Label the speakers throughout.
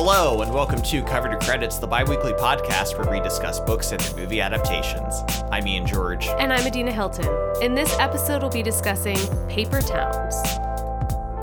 Speaker 1: Hello, and welcome to Cover to Credits, the bi weekly podcast where we discuss books and their movie adaptations. I'm Ian George.
Speaker 2: And I'm Adina Hilton. In this episode, we'll be discussing Paper Towns.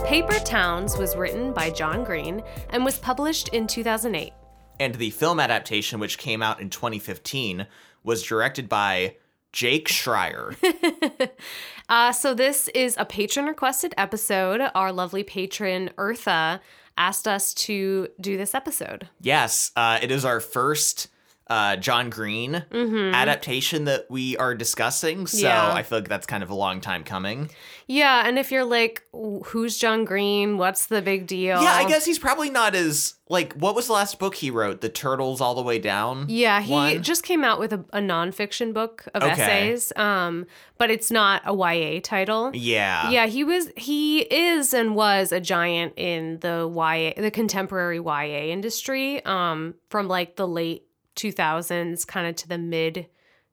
Speaker 2: Paper Towns was written by John Green and was published in 2008.
Speaker 1: And the film adaptation, which came out in 2015, was directed by Jake Schreier.
Speaker 2: Uh, so, this is a patron requested episode. Our lovely patron, Eartha, asked us to do this episode.
Speaker 1: yes, uh, it is our first uh, John Green adaptation that we are discussing. So
Speaker 2: Yeah.
Speaker 1: I feel like that's kind of a long time coming.
Speaker 2: Yeah, and if you're like, who's John Green? What's the big deal?
Speaker 1: Yeah, I guess he's probably not as like what was the last book he wrote? The Turtles All the Way Down.
Speaker 2: Yeah, he
Speaker 1: one?
Speaker 2: just came out with a, a nonfiction book of
Speaker 1: Okay.
Speaker 2: essays, um, but it's not a YA title.
Speaker 1: Yeah.
Speaker 2: Yeah, he was he is and was a giant in the YA the contemporary YA industry um from like the late 2000s kind of to the mid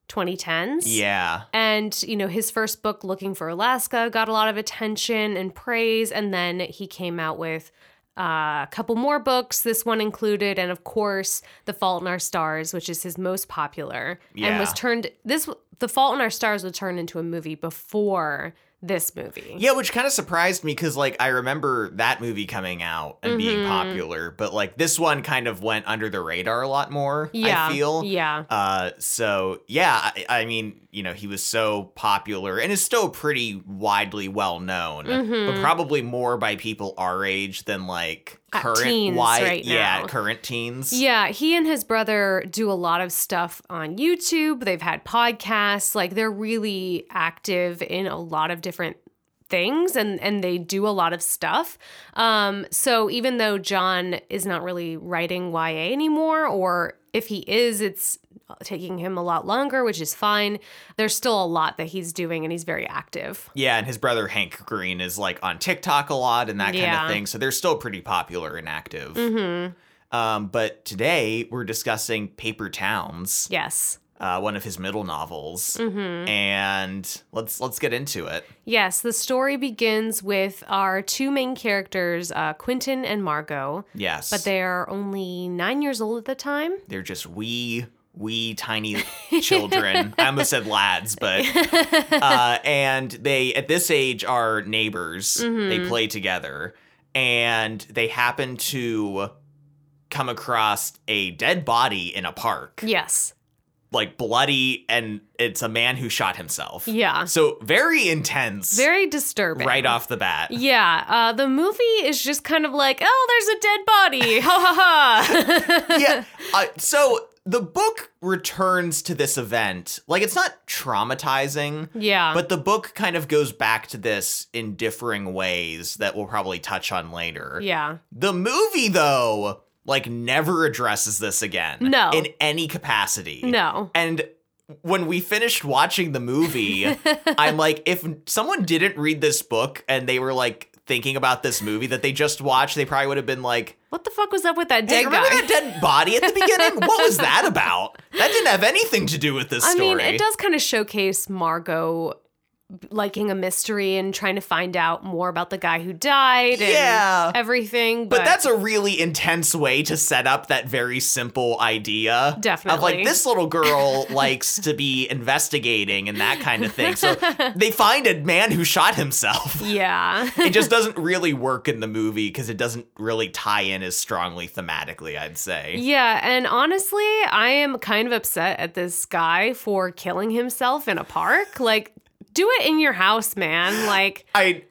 Speaker 2: 2010s.
Speaker 1: Yeah.
Speaker 2: And you know, his first book Looking for Alaska got a lot of attention and praise and then he came out with uh, a couple more books, this one included, and of course, The Fault in Our Stars, which is his most popular, and was turned this The Fault in Our Stars was turned into a movie before this movie.
Speaker 1: Yeah, which kind of surprised me because, like, I remember that movie coming out and being
Speaker 2: Mhm.
Speaker 1: popular, but like this one kind of went under the radar a lot more.
Speaker 2: Yeah,
Speaker 1: I feel.
Speaker 2: yeah,
Speaker 1: Uh, so yeah, I, I mean, you know, he was so popular and is still pretty widely well known, but
Speaker 2: Mhm.
Speaker 1: probably more by people our age than like
Speaker 2: Uh,
Speaker 1: current
Speaker 2: teens
Speaker 1: wide,
Speaker 2: right
Speaker 1: yeah,
Speaker 2: now.
Speaker 1: current teens.
Speaker 2: yeah. He and his brother do a lot of stuff on YouTube. They've had podcasts. Like they're really active in a lot of different things and and they do a lot of stuff um so even though john is not really writing ya anymore or if he is it's taking him a lot longer which is fine there's still a lot that he's doing and he's very active
Speaker 1: Yeah, and his brother Hank Green is like on TikTok a lot and that kind
Speaker 2: Yeah.
Speaker 1: of thing. So they're still pretty popular and active.
Speaker 2: mm-hmm
Speaker 1: Um, but today we're discussing Paper Towns,
Speaker 2: yes
Speaker 1: uh, one of his middle novels,
Speaker 2: mm-hmm
Speaker 1: and let's let's get into it.
Speaker 2: Yes, the story begins with our two main characters, uh, Quentin and Margot,
Speaker 1: Yes,
Speaker 2: but they're only nine years old at the time.
Speaker 1: they're just wee wee tiny children. I almost said lads, but uh, and they at this age are neighbors. They
Speaker 2: Mhm.
Speaker 1: play together, and they happen to come across a dead body in a park.
Speaker 2: yes.
Speaker 1: like bloody and it's a man who shot himself.
Speaker 2: Yeah.
Speaker 1: So very intense
Speaker 2: Very disturbing.
Speaker 1: right off the bat.
Speaker 2: Yeah. Uh, the movie is just kind of like, oh, there's a dead body. Ha ha ha.
Speaker 1: yeah. Uh, so the book returns to this event. Like it's not traumatizing,
Speaker 2: Yeah.
Speaker 1: but the book kind of goes back to this in differing ways that we'll probably touch on later.
Speaker 2: yeah.
Speaker 1: The movie though, like never addresses this again.
Speaker 2: No.
Speaker 1: In any capacity.
Speaker 2: No.
Speaker 1: And when we finished watching the movie, I'm like, if someone didn't read this book and they were like thinking about this movie that they just watched, they probably would have been like,
Speaker 2: What the fuck was up with that
Speaker 1: Hey,
Speaker 2: dead
Speaker 1: remember
Speaker 2: guy?
Speaker 1: that dead body at the beginning? what was that about? That didn't have anything to do with this
Speaker 2: I
Speaker 1: story.
Speaker 2: mean, it does kind of showcase Margot liking a mystery and trying to find out more about the guy who died and
Speaker 1: Yeah.
Speaker 2: everything.
Speaker 1: But
Speaker 2: But,
Speaker 1: that's a really intense way to set up that very simple idea. Definitely. Of like, this little girl likes to be investigating and that kind of thing. So they find a man who shot himself.
Speaker 2: yeah.
Speaker 1: it just doesn't really work in the movie because it doesn't really tie in as strongly thematically, I'd say.
Speaker 2: Yeah, and honestly, I am kind of upset at this guy for killing himself in a park. Like, do it in your house, man. Like,
Speaker 1: I.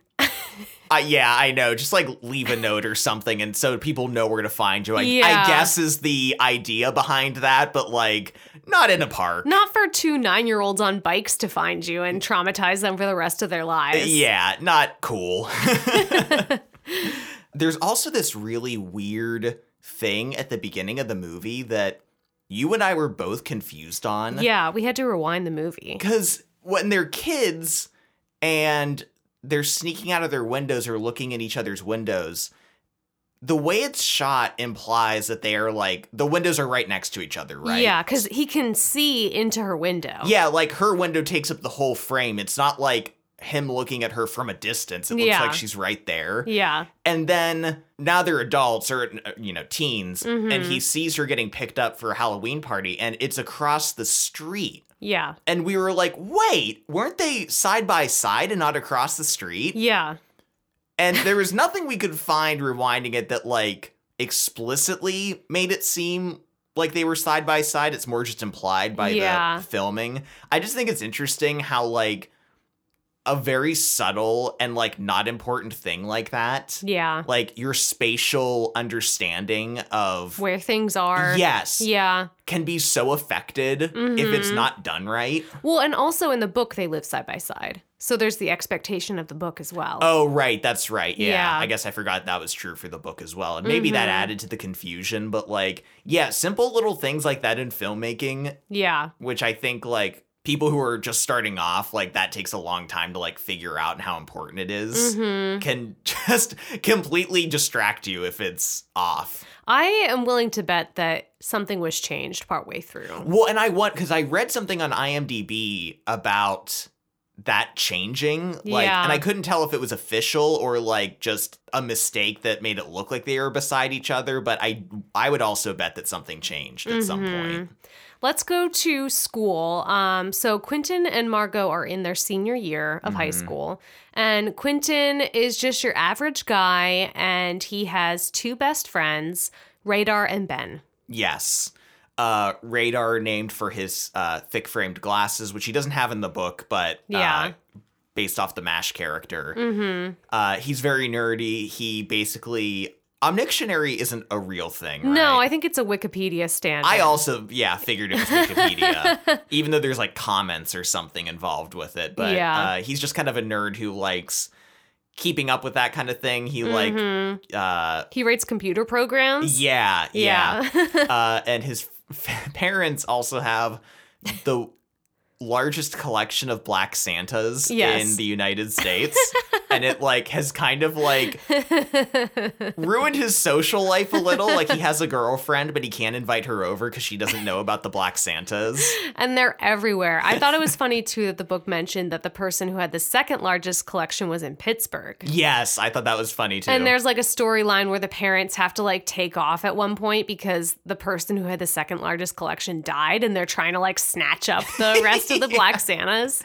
Speaker 1: I, yeah, I know. Just like leave a note or something, and so people know where to find you. I, I guess is the idea behind that, but like not in a park.
Speaker 2: not for two nine year olds on bikes to find you and traumatize them for the rest of their lives.
Speaker 1: Yeah, not cool. There's also this really weird thing at the beginning of the movie that you and I were both confused on.
Speaker 2: Yeah, we had to rewind the movie.
Speaker 1: Because when they're kids and they're sneaking out of their windows or looking in each other's windows, the way it's shot implies that they are like the windows are right next to each other, right?
Speaker 2: Yeah, because he can see into her window.
Speaker 1: Yeah, like her window takes up the whole frame. It's not like him looking at her from a distance. It looks
Speaker 2: Yeah.
Speaker 1: like she's right there.
Speaker 2: Yeah.
Speaker 1: And then now they're adults or you know teens, and
Speaker 2: Mm-hmm.
Speaker 1: he sees her getting picked up for a Halloween party, and it's across the street.
Speaker 2: Yeah.
Speaker 1: And we were like, wait, weren't they side by side and not across the street?
Speaker 2: Yeah.
Speaker 1: And there was nothing we could find rewinding it that like explicitly made it seem like they were side by side. It's more just implied by
Speaker 2: Yeah.
Speaker 1: the filming. I just think it's interesting how like a very subtle and like not important thing like that,
Speaker 2: Yeah.
Speaker 1: like your spatial understanding of
Speaker 2: Where things are.
Speaker 1: yes,
Speaker 2: Yeah.
Speaker 1: can be so affected if it's not done right.
Speaker 2: Well, and also in the book, they live side by side. So there's the expectation of the book as well.
Speaker 1: Oh, right. That's right. Yeah.
Speaker 2: Yeah.
Speaker 1: I guess I forgot that was true for the book as well. And maybe that
Speaker 2: Mhm.
Speaker 1: added to the confusion. But, like, yeah, simple little things like that in filmmaking,
Speaker 2: Yeah.
Speaker 1: which I think, like, people who are just starting off, like, that takes a long time to, like, figure out and how important it is,
Speaker 2: hmm
Speaker 1: can just completely distract you if it's off.
Speaker 2: I am willing to bet that something was changed partway through.
Speaker 1: Well, and I want, because I read something on IMDb about that changing like
Speaker 2: Yeah.
Speaker 1: and i couldn't tell if it was official or like just a mistake that made it look like they were beside each other but i i would also bet that something changed at some
Speaker 2: Mhm.
Speaker 1: point
Speaker 2: Let's go to school. Um, so Quentin and Margot are in their senior year of high
Speaker 1: Mhm.
Speaker 2: school, and Quentin is just your average guy, and he has two best friends, Radar and Ben.
Speaker 1: yes uh radar named for his uh thick framed glasses which he doesn't have in the book but
Speaker 2: Yeah.
Speaker 1: uh, based off the mash character
Speaker 2: Mm-hmm.
Speaker 1: uh he's very nerdy he basically omnictionary isn't a real thing Right? No.
Speaker 2: I think it's a Wikipedia standard.
Speaker 1: I also, yeah, figured it was Wikipedia, even though there's like comments or something involved with it. But
Speaker 2: Yeah.
Speaker 1: uh, he's just kind of a nerd who likes keeping up with that kind of thing. He like,
Speaker 2: Mhm.
Speaker 1: uh,
Speaker 2: he writes computer programs.
Speaker 1: yeah, yeah.
Speaker 2: Yeah.
Speaker 1: uh, and his f- parents also have the largest collection of black Santas
Speaker 2: Yes.
Speaker 1: in the United States. and it like has kind of like ruined his social life a little. Like he has a girlfriend, but he can't invite her over because she doesn't know about the Black Santas.
Speaker 2: and they're everywhere. I thought it was funny too that the book mentioned that the person who had the second largest collection was in Pittsburgh.
Speaker 1: Yes, I thought that was funny too.
Speaker 2: And there's like a storyline where the parents have to like take off at one point because the person who had the second largest collection died and they're trying to like snatch up the rest of the Black Santas.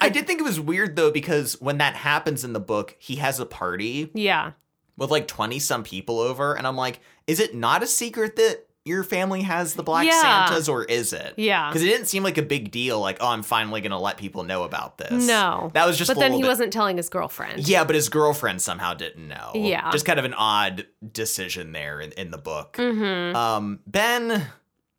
Speaker 1: I did think it was weird though because when that happens in the book, he has a party
Speaker 2: Yeah.
Speaker 1: with like 20 some people over and I'm like, is it not a secret that your family has the Black
Speaker 2: Yeah.
Speaker 1: Santas or is it?
Speaker 2: Yeah.
Speaker 1: Because it didn't seem like a big deal like, oh, I'm finally going to let people know about this.
Speaker 2: No.
Speaker 1: That was just
Speaker 2: But then he
Speaker 1: bit-
Speaker 2: wasn't telling his girlfriend.
Speaker 1: Yeah, but his girlfriend somehow didn't know.
Speaker 2: Yeah.
Speaker 1: Just kind of an odd decision there in, in the book.
Speaker 2: Mm-hmm.
Speaker 1: Um, Ben,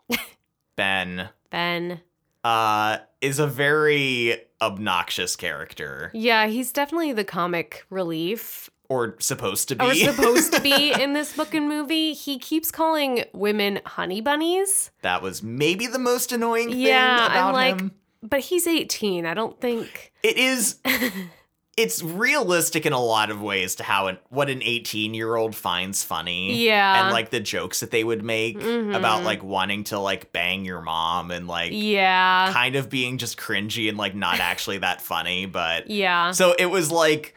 Speaker 1: Ben,
Speaker 2: Ben.
Speaker 1: Uh, is a very obnoxious character,
Speaker 2: Yeah, he's definitely the comic relief.
Speaker 1: or supposed to be.
Speaker 2: Or supposed to be in this book and movie. He keeps calling women honey bunnies.
Speaker 1: that was maybe the most annoying thing
Speaker 2: Yeah, I'm like-
Speaker 1: him.
Speaker 2: But he's 18. I don't think.
Speaker 1: It is. It's realistic in a lot of ways to how an, what an 18 year old finds funny.
Speaker 2: Yeah.
Speaker 1: And like the jokes that they would make
Speaker 2: Mhm.
Speaker 1: about like wanting to like bang your mom and like
Speaker 2: Yeah.
Speaker 1: kind of being just cringy and like not actually that funny, but
Speaker 2: Yeah.
Speaker 1: so it was like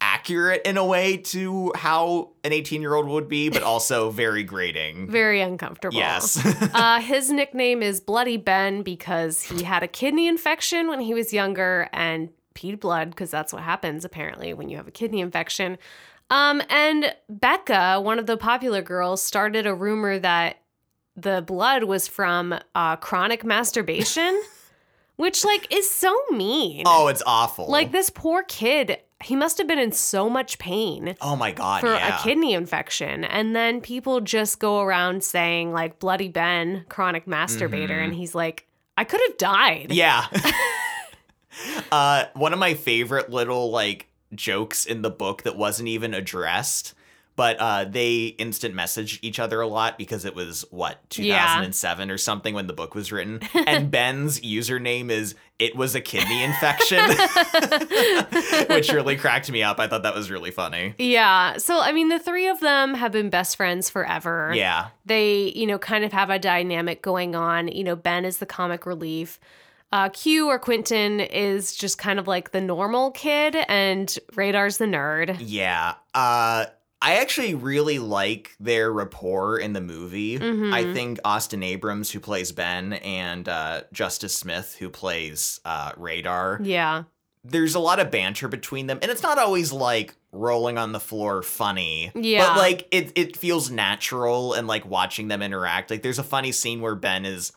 Speaker 1: accurate in a way to how an 18 year old would be, but also very grating.
Speaker 2: Very uncomfortable.
Speaker 1: Yes.
Speaker 2: uh, his nickname is Bloody Ben because he had a kidney infection when he was younger and peed blood because that's what happens apparently when you have a kidney infection. Um, and Becca, one of the popular girls, started a rumor that the blood was from uh, chronic masturbation, which like is so mean.
Speaker 1: oh, it's awful.
Speaker 2: Like this poor kid, he must have been in so much pain
Speaker 1: oh my God.
Speaker 2: for
Speaker 1: yeah.
Speaker 2: a kidney infection. And then people just go around saying, like, Bloody Ben, chronic masturbator.
Speaker 1: Mhm.
Speaker 2: And he's like, I could have died.
Speaker 1: Yeah. uh, one of my favorite little like jokes in the book that wasn't even addressed, but uh, they instant messaged each other a lot because it was what
Speaker 2: Yeah.
Speaker 1: 2007 or something when the book was written, and Ben's username is "it was a kidney infection," which really cracked me up. I thought that was really funny.
Speaker 2: Yeah. So, I mean, the three of them have been best friends forever.
Speaker 1: Yeah,
Speaker 2: They, you know, kind of have a dynamic going on. You know, Ben is the comic relief. Uh, Q or Quentin is just kind of like the normal kid, and Radar's the nerd.
Speaker 1: Yeah. Uh I actually really like their rapport in the movie.
Speaker 2: Mhm.
Speaker 1: I think Austin Abrams, who plays Ben, and uh, Justice Smith, who plays uh, Radar,
Speaker 2: Yeah.
Speaker 1: there's a lot of banter between them, and it's not always like rolling on the floor funny.
Speaker 2: Yeah.
Speaker 1: But like it, it feels natural and like watching them interact. Like there's a funny scene where Ben is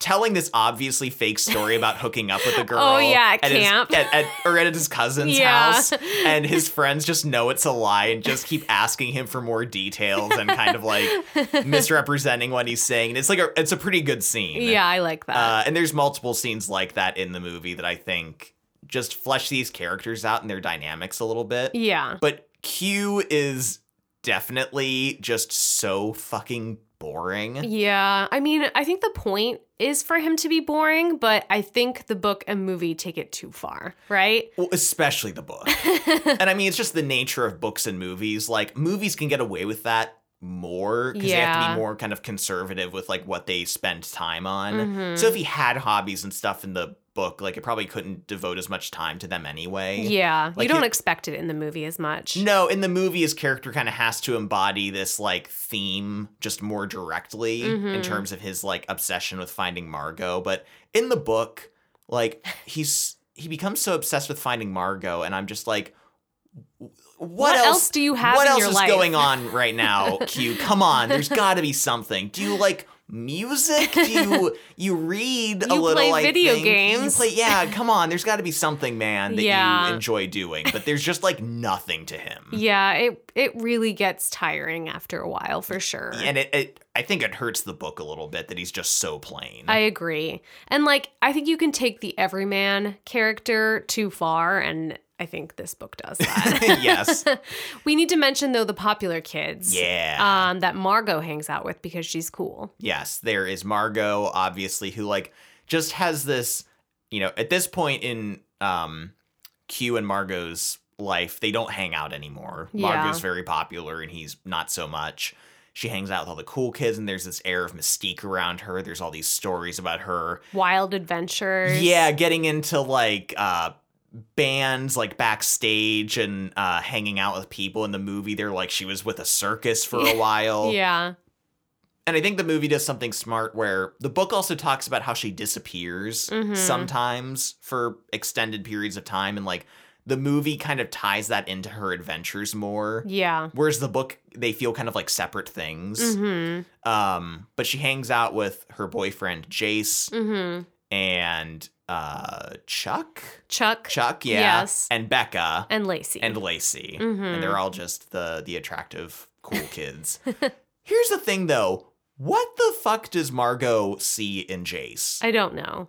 Speaker 1: telling this obviously fake story about hooking up with a girl.
Speaker 2: Oh, yeah, at
Speaker 1: his-
Speaker 2: camp.
Speaker 1: at, at- or at his cousin's
Speaker 2: Yeah.
Speaker 1: house, and his friends just know it's a lie and just keep asking him for more details and kind of like misrepresenting what he's saying. And it's like a it's a pretty good scene.
Speaker 2: Yeah, I like that.
Speaker 1: Uh, and there's multiple scenes like that in the movie that I think just flesh these characters out and their dynamics a little bit.
Speaker 2: yeah.
Speaker 1: But Q is definitely just so fucking boring.
Speaker 2: Yeah. I mean, I think the point is for him to be boring, but I think the book and movie take it too far, right?
Speaker 1: Well, especially the book. and I mean, it's just the nature of books and movies. Like, movies can get away with that more because they have to be more kind of conservative with like what they spend time on.
Speaker 2: Mhm.
Speaker 1: So if he had hobbies and stuff in the book, like it probably couldn't devote as much time to them anyway.
Speaker 2: Yeah.
Speaker 1: Like
Speaker 2: you don't
Speaker 1: he-
Speaker 2: expect it in the movie as much.
Speaker 1: No, in the movie, his character kind of has to embody this like theme just more directly in
Speaker 2: Mhm.
Speaker 1: terms of his like obsession with finding Margot. But in the book, like he's he becomes so obsessed with finding Margot, and I'm just like, what,
Speaker 2: What else do you have
Speaker 1: What
Speaker 2: in
Speaker 1: else is
Speaker 2: life?
Speaker 1: going on right now, Q? Come on, there's got to be something. Do you like? Music? Do you you read a
Speaker 2: You
Speaker 1: little?
Speaker 2: play
Speaker 1: I
Speaker 2: video
Speaker 1: think? You
Speaker 2: games.
Speaker 1: play, yeah. Come on, there's got to be something, man, that
Speaker 2: Yeah.
Speaker 1: you enjoy doing. But there's just like nothing to him.
Speaker 2: Yeah, it it really gets tiring after a while for sure.
Speaker 1: and it, it I think it hurts the book a little bit that he's just so plain.
Speaker 2: I agree. And like I think you can take the everyman character too far and I think this book does that.
Speaker 1: yes.
Speaker 2: we need to mention though the popular kids.
Speaker 1: Yeah.
Speaker 2: Um that Margot hangs out with because she's cool.
Speaker 1: yes, there is Margot obviously who like just has this, you know, at this point in um Q and Margot's life, they don't hang out anymore.
Speaker 2: Yeah.
Speaker 1: Margot's very popular and he's not so much. She hangs out with all the cool kids and there's this air of mystique around her. There's all these stories about her
Speaker 2: Wild adventures.
Speaker 1: Yeah, getting into like uh bands like backstage and uh hanging out with people in the movie. They're like she was with a circus for a while.
Speaker 2: Yeah.
Speaker 1: And I think the movie does something smart where the book also talks about how she disappears
Speaker 2: Mhm.
Speaker 1: sometimes for extended periods of time and like the movie kind of ties that into her adventures more.
Speaker 2: Yeah.
Speaker 1: Whereas the book they feel kind of like separate things.
Speaker 2: Mhm.
Speaker 1: Um but she hangs out with her boyfriend Jace
Speaker 2: Mhm.
Speaker 1: and uh Chuck
Speaker 2: Chuck
Speaker 1: Chuck, yeah,
Speaker 2: Yes.
Speaker 1: and Becca
Speaker 2: and Lacey.
Speaker 1: and Lacey,
Speaker 2: Mhm.
Speaker 1: and they're all just the the attractive, cool kids. Here's the thing, though: what the fuck does Margot see in Jace?
Speaker 2: I don't know.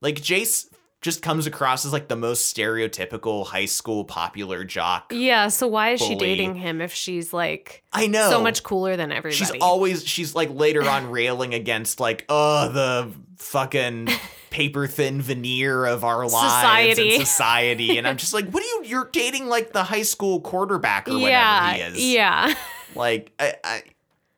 Speaker 1: Like Jace just comes across as like the most stereotypical high school popular jock.
Speaker 2: Yeah, so why is she dating him if she's like
Speaker 1: I know
Speaker 2: so much cooler than everybody?
Speaker 1: She's always she's like later on railing against like oh the fucking paper thin veneer of our lives
Speaker 2: Society.
Speaker 1: and society and I'm just like what are you you're dating like the high school quarterback or
Speaker 2: yeah,
Speaker 1: whatever he is
Speaker 2: yeah.
Speaker 1: like I, I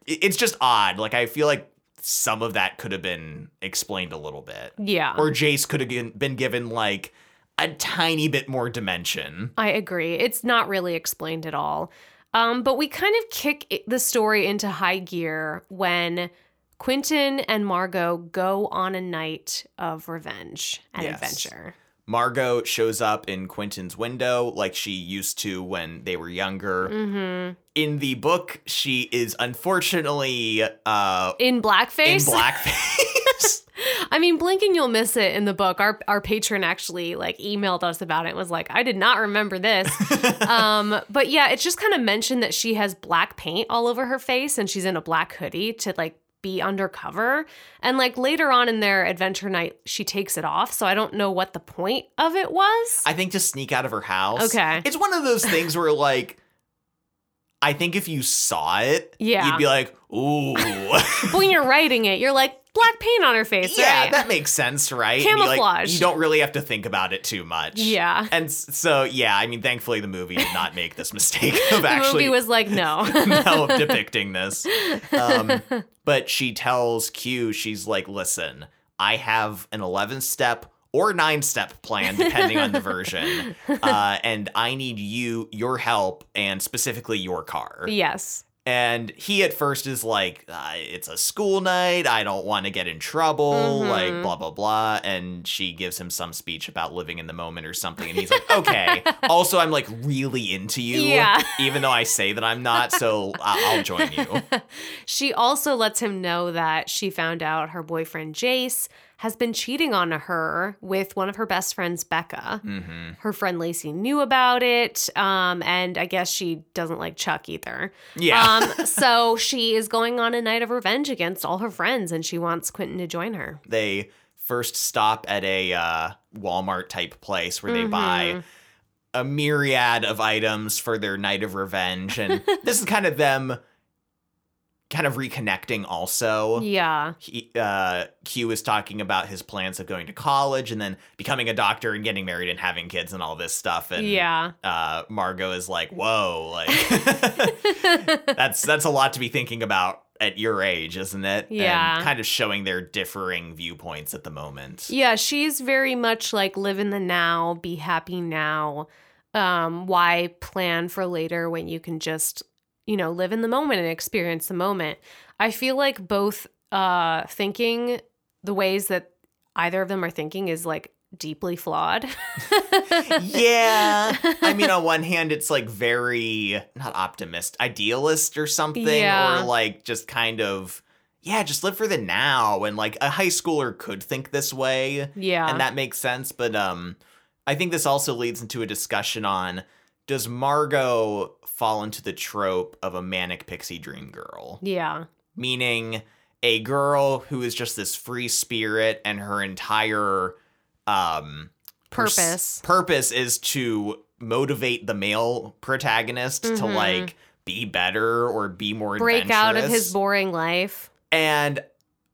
Speaker 1: it's just odd like I feel like some of that could have been explained a little bit
Speaker 2: Yeah.
Speaker 1: or Jace could have been given like a tiny bit more dimension
Speaker 2: I agree. It's not really explained at all. Um, but we kind of kick the story into high gear when Quentin and Margot go on a night of revenge and
Speaker 1: Yes.
Speaker 2: adventure.
Speaker 1: Margot shows up in Quentin's window like she used to when they were younger.
Speaker 2: hmm
Speaker 1: In the book, she is unfortunately uh
Speaker 2: In blackface.
Speaker 1: in blackface.
Speaker 2: I mean, blink and you'll miss it in the book. Our our patron actually like emailed us about it and was like, I did not remember this. um, but yeah, it's just kind of mentioned that she has black paint all over her face and she's in a black hoodie to like be undercover. And like later on in their adventure night, she takes it off. So I don't know what the point of it was.
Speaker 1: I think to sneak out of her house.
Speaker 2: Okay.
Speaker 1: It's one of those things where like I think if you saw it,
Speaker 2: Yeah.
Speaker 1: you'd be like, ooh.
Speaker 2: But when you're writing it, you're like, black paint on her face,
Speaker 1: yeah,
Speaker 2: right?
Speaker 1: that makes sense, right? And you, like,
Speaker 2: Camouflage.
Speaker 1: you don't really have to think about it too much.
Speaker 2: yeah.
Speaker 1: And so, yeah, I mean, thankfully the movie did not make this mistake of
Speaker 2: The
Speaker 1: actually
Speaker 2: movie was like, no.
Speaker 1: no, of depicting this. Um, but she tells Q, she's like, listen, I have an 11 step or nine step plan, depending on the version. Uh, and I need you, your help, and specifically your car.
Speaker 2: Yes.
Speaker 1: And he at first is like, uh, it's a school night. I don't want to get in trouble.
Speaker 2: Mhm.
Speaker 1: Like, blah, blah, blah. And she gives him some speech about living in the moment or something. And he's like, okay. also, I'm like really into you.
Speaker 2: Yeah.
Speaker 1: Even though I say that I'm not. So I- I'll join you.
Speaker 2: She also lets him know that she found out her boyfriend Jace has been cheating on her with one of her best friends, Becca.
Speaker 1: hmm
Speaker 2: Her friend Lacey knew about it, um, and I guess she doesn't like Chuck either.
Speaker 1: Yeah.
Speaker 2: Um, so she is going on a night of revenge against all her friends, and she wants Quentin to join her.
Speaker 1: they first stop at a uh, Walmart type place where they buy
Speaker 2: Mhm.
Speaker 1: a myriad of items for their night of revenge. And this is kind of them kind of reconnecting also.
Speaker 2: Yeah.
Speaker 1: He, uh, Q is talking about his plans of going to college and then becoming a doctor and getting married and having kids and all this stuff. And
Speaker 2: Yeah.
Speaker 1: uh, Margot is like, "Whoa, like that's that's a lot to be thinking about at your age, isn't it?"
Speaker 2: Yeah.
Speaker 1: and kind of showing their differing viewpoints at the moment.
Speaker 2: Yeah, she's very much like live in the now, be happy now. Um, why plan for later when you can just, you know, live in the moment and experience the moment? I feel like both uh thinking the ways that either of them are thinking is like deeply flawed.
Speaker 1: yeah. I mean, on one hand, it's like very not optimist, idealist or something,
Speaker 2: Yeah.
Speaker 1: or like just kind of yeah, just live for the now. And like a high schooler could think this way,
Speaker 2: yeah.
Speaker 1: and that makes sense. But um, I think this also leads into a discussion on does Margot fall into the trope of a manic pixie dream girl,
Speaker 2: yeah.
Speaker 1: meaning a girl who is just this free spirit and her entire um pers-
Speaker 2: Purpose.
Speaker 1: purpose is to motivate the male protagonist to
Speaker 2: Mhm.
Speaker 1: like be better or be more
Speaker 2: Break out of his boring life.
Speaker 1: and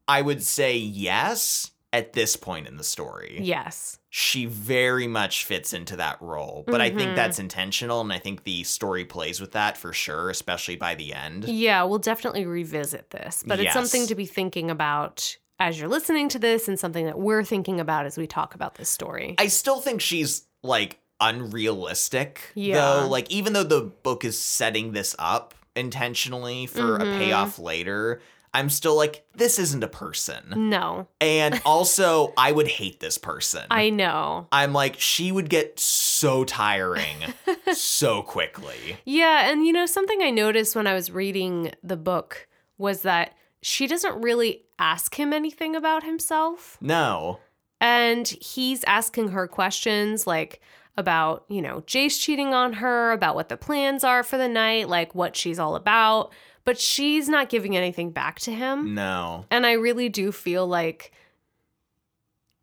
Speaker 1: I would say yes at this point in the story.
Speaker 2: Yes.
Speaker 1: She very much fits into that role, but I think that's intentional and I think the story plays with that for sure, especially by the end.
Speaker 2: Yeah, we'll definitely revisit this, but it's something to be thinking about as you're listening to this and something that we're thinking about as we talk about this story.
Speaker 1: I still think she's like unrealistic
Speaker 2: Yeah.
Speaker 1: though. Like even though the book is setting this up intentionally for
Speaker 2: Mhm.
Speaker 1: a payoff later, I'm still like this isn't a person.
Speaker 2: no,
Speaker 1: And also I would hate this person.
Speaker 2: I know.
Speaker 1: I'm like she would get so tiring so quickly.
Speaker 2: Yeah, and you know, something I noticed when I was reading the book was that she doesn't really ask him anything about himself.
Speaker 1: No.
Speaker 2: And he's asking her questions like about, you know, Jace cheating on her, about what the plans are for the night, like what she's all about. But she's not giving anything back to him.
Speaker 1: No.
Speaker 2: And I really do feel like,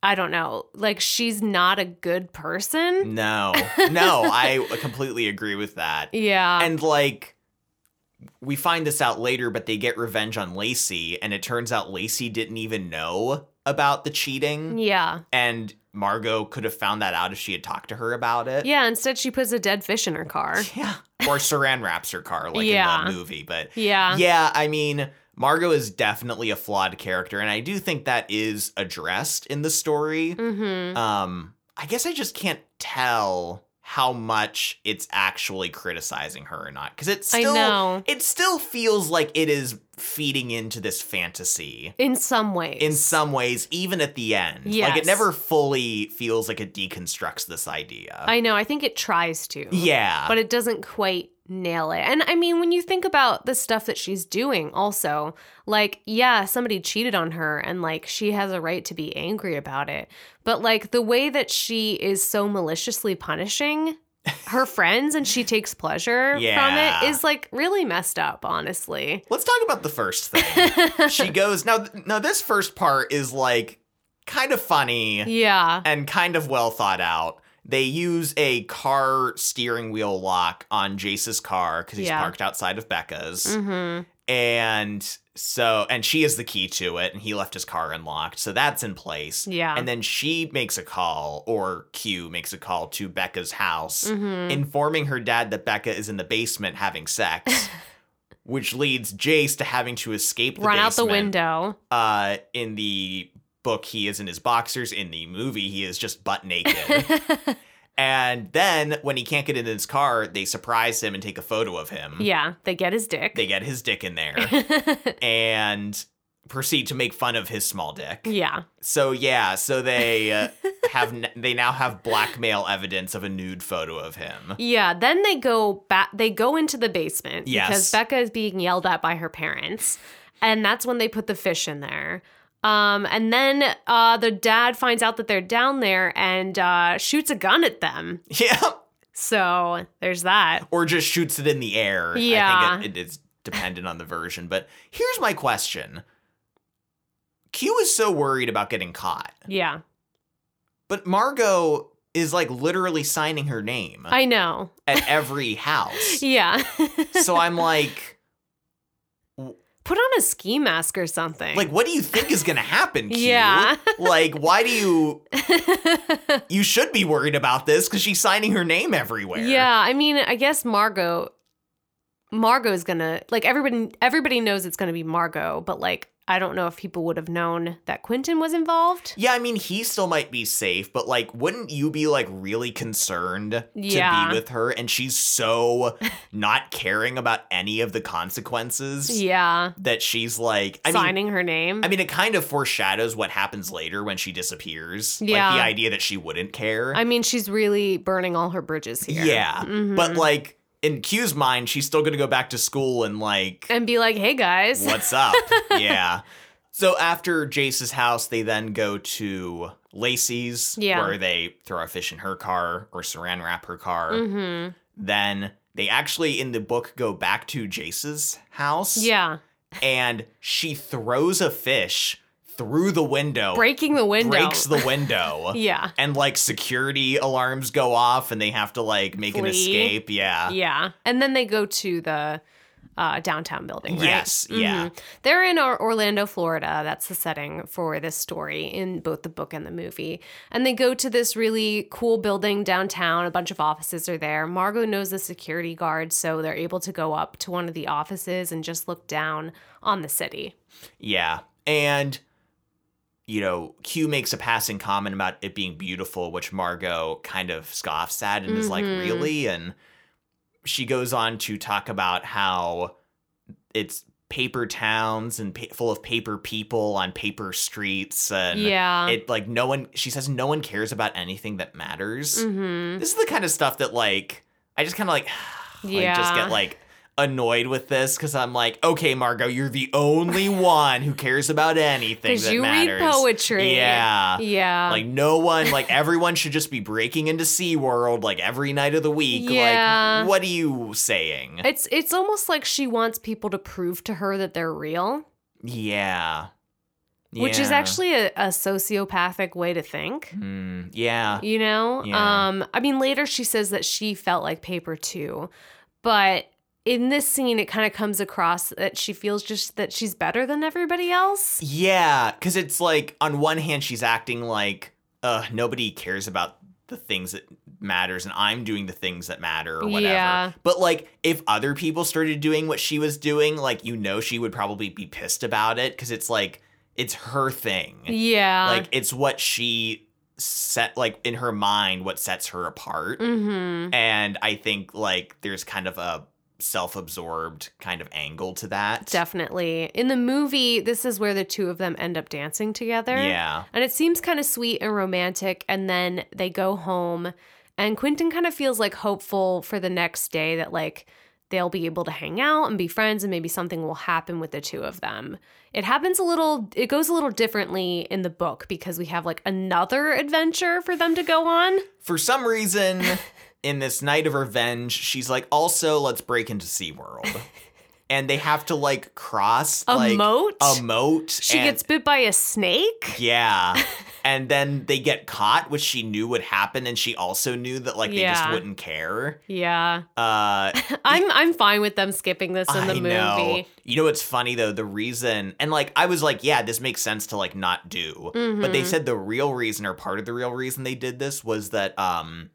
Speaker 2: I don't know, like she's not a good person.
Speaker 1: No. No, I completely agree with that.
Speaker 2: Yeah.
Speaker 1: And like we find this out later, but they get revenge on Lacey, and it turns out Lacey didn't even know about the cheating.
Speaker 2: yeah.
Speaker 1: And Margot could have found that out if she had talked to her about it.
Speaker 2: Yeah. Instead, she puts a dead fish in her car.
Speaker 1: Yeah. Or Saran wraps her car like
Speaker 2: Yeah.
Speaker 1: in the movie. But
Speaker 2: Yeah.
Speaker 1: yeah, I mean, Margot is definitely a flawed character, and I do think that is addressed in the story.
Speaker 2: Mm-hmm.
Speaker 1: Um, I guess I just can't tell how much it's actually criticizing her or not. Because it
Speaker 2: I
Speaker 1: still
Speaker 2: know.
Speaker 1: it still feels like it is feeding into this fantasy
Speaker 2: In some ways.
Speaker 1: in some ways, even at the end. Like it never fully feels like it deconstructs this idea.
Speaker 2: I know. I think it tries to.
Speaker 1: yeah.
Speaker 2: But it doesn't quite nail it. And I mean, when you think about the stuff that she's doing, also, like, yeah, somebody cheated on her and like she has a right to be angry about it. But like the way that she is so maliciously punishing her friends and she takes pleasure
Speaker 1: Yeah.
Speaker 2: from it is like really messed up, honestly.
Speaker 1: Let's talk about the first thing. she goes now. Now this first part is like kind of funny
Speaker 2: yeah.
Speaker 1: and kind of well thought out. They use a car steering wheel lock on Jace's car because he's
Speaker 2: Yeah.
Speaker 1: parked outside of Becca's.
Speaker 2: Mm-hmm.
Speaker 1: And so, and she has the key to it, and he left his car unlocked. So that's in place.
Speaker 2: Yeah.
Speaker 1: And then she makes a call, or Q makes a call to Becca's house,
Speaker 2: Mm-hmm.
Speaker 1: informing her dad that Becca is in the basement having sex, which leads Jace to having to escape the
Speaker 2: Run out the window.
Speaker 1: Uh, in the book, he is in his boxers. In the movie, he is just butt naked. and then when he can't get in his car, they surprise him and take a photo of him.
Speaker 2: yeah, they get his dick.
Speaker 1: They get his dick in there and proceed to make fun of his small dick.
Speaker 2: yeah.
Speaker 1: So yeah, so they uh, have n- they now have blackmail evidence of a nude photo of him.
Speaker 2: Yeah, then they go back they go into the basement
Speaker 1: Yes.
Speaker 2: because Becca is being yelled at by her parents. And that's when they put the fish in there. Um, and then uh, the dad finds out that they're down there and uh, shoots a gun at them.
Speaker 1: Yeah,
Speaker 2: So there's that.
Speaker 1: or just shoots it in the air. I
Speaker 2: Yeah.
Speaker 1: think it, it is dependent on the version. But here's my question: Q is so worried about getting caught,
Speaker 2: Yeah,
Speaker 1: but Margot is like literally signing her name
Speaker 2: I know.
Speaker 1: at every house.
Speaker 2: Yeah.
Speaker 1: So I'm like.
Speaker 2: Put on a ski mask or something.
Speaker 1: Like, what do you think is gonna happen? Q?
Speaker 2: Yeah.
Speaker 1: Like, why do you? You should be worried about this because she's signing her name everywhere.
Speaker 2: Yeah, I mean, I guess Margot Margot's gonna like everybody everybody knows it's gonna be Margot, but like I don't know if people would have known that Quentin was involved.
Speaker 1: Yeah, I mean, he still might be safe, but like, wouldn't you be like really concerned
Speaker 2: Yeah.
Speaker 1: to be with her? And she's so not caring about any of the consequences
Speaker 2: Yeah.
Speaker 1: that she's like, I mean,
Speaker 2: signing her name.
Speaker 1: I mean, it kind of foreshadows what happens later when she disappears.
Speaker 2: Yeah.
Speaker 1: Like the idea that she wouldn't care.
Speaker 2: I mean, she's really burning all her bridges here.
Speaker 1: yeah.
Speaker 2: Mhm.
Speaker 1: But like, in Q's mind, she's still going to go back to school and like,
Speaker 2: and be like, "Hey guys."
Speaker 1: What's up? yeah. So after Jace's house, they then go to Lacey's,
Speaker 2: Yeah.
Speaker 1: where they throw a fish in her car or saran wrap her car.
Speaker 2: Mhm.
Speaker 1: Then they actually, in the book, go back to Jace's house.
Speaker 2: Yeah.
Speaker 1: And she throws a fish through the window,
Speaker 2: Breaking the window.
Speaker 1: breaks the window.
Speaker 2: Yeah.
Speaker 1: And like security alarms go off and they have to like make an escape. Yeah.
Speaker 2: Yeah. And then they go to the uh, downtown building, right?
Speaker 1: Yes, yeah.
Speaker 2: Mhm. They're in Or- Orlando, Florida. That's the setting for this story in both the book and the movie. And they go to this really cool building downtown. A bunch of offices are there. Margot knows the security guard, so they're able to go up to one of the offices and just look down on the city.
Speaker 1: Yeah. And, you know, Q makes a passing comment about it being beautiful, which Margot kind of scoffs at and is like,
Speaker 2: Mhm.
Speaker 1: really? And she goes on to talk about how it's paper towns and pa- full of paper people on paper streets. And
Speaker 2: yeah.
Speaker 1: it, like, no one, she says, no one cares about anything that matters.
Speaker 2: hmm
Speaker 1: This is the kind of stuff that, like, I just kind of like, like, just get like annoyed with this because I'm like, okay, Margot, you're the only one who cares about anything
Speaker 2: Because you
Speaker 1: matters.
Speaker 2: read poetry.
Speaker 1: Yeah.
Speaker 2: Yeah.
Speaker 1: Like no one, like everyone should just be breaking into SeaWorld like every night of the week.
Speaker 2: Yeah.
Speaker 1: Like, what are you saying?
Speaker 2: it's it's almost like she wants people to prove to her that they're real.
Speaker 1: yeah.
Speaker 2: which is actually a, a sociopathic way to think
Speaker 1: Hmm, yeah.
Speaker 2: you know
Speaker 1: Yeah.
Speaker 2: um i mean later she says that she felt like paper too but in this scene it kind of comes across that she feels just that she's better than everybody else
Speaker 1: Yeah, because it's like on one hand she's acting like uh nobody cares about the things that matters and I'm doing the things that matter or whatever.
Speaker 2: Yeah.
Speaker 1: But like if other people started doing what she was doing, like you know she would probably be pissed about it because it's like it's her thing.
Speaker 2: yeah
Speaker 1: Like it's what she set like in her mind what sets her apart.
Speaker 2: mm-hmm
Speaker 1: And I think like there's kind of a self-absorbed kind of angle to that.
Speaker 2: definitely in the movie this is where the two of them end up dancing together
Speaker 1: Yeah.
Speaker 2: And it seems kind of sweet and romantic. And then they go home, and Quentin kind of feels like hopeful for the next day that, like, they'll be able to hang out and be friends, and maybe something will happen with the two of them. It happens a little, it goes a little differently in the book because we have, like, another adventure for them to go on.
Speaker 1: for some reason in this night of revenge she's like also let's break into SeaWorld and they have to like cross
Speaker 2: A
Speaker 1: like
Speaker 2: moat?
Speaker 1: a moat
Speaker 2: She
Speaker 1: and-
Speaker 2: gets bit by a snake.
Speaker 1: yeah and then they get caught which she knew would happen and she also knew that like they just wouldn't care
Speaker 2: Yeah.
Speaker 1: uh
Speaker 2: I'm I'm fine with them skipping this in the
Speaker 1: I
Speaker 2: movie.
Speaker 1: know. You know what's funny though? The reason, and like I was like, yeah, this makes sense to like not do. But they
Speaker 2: Mhm.
Speaker 1: said the real reason, or part of the real reason they did this, was that um,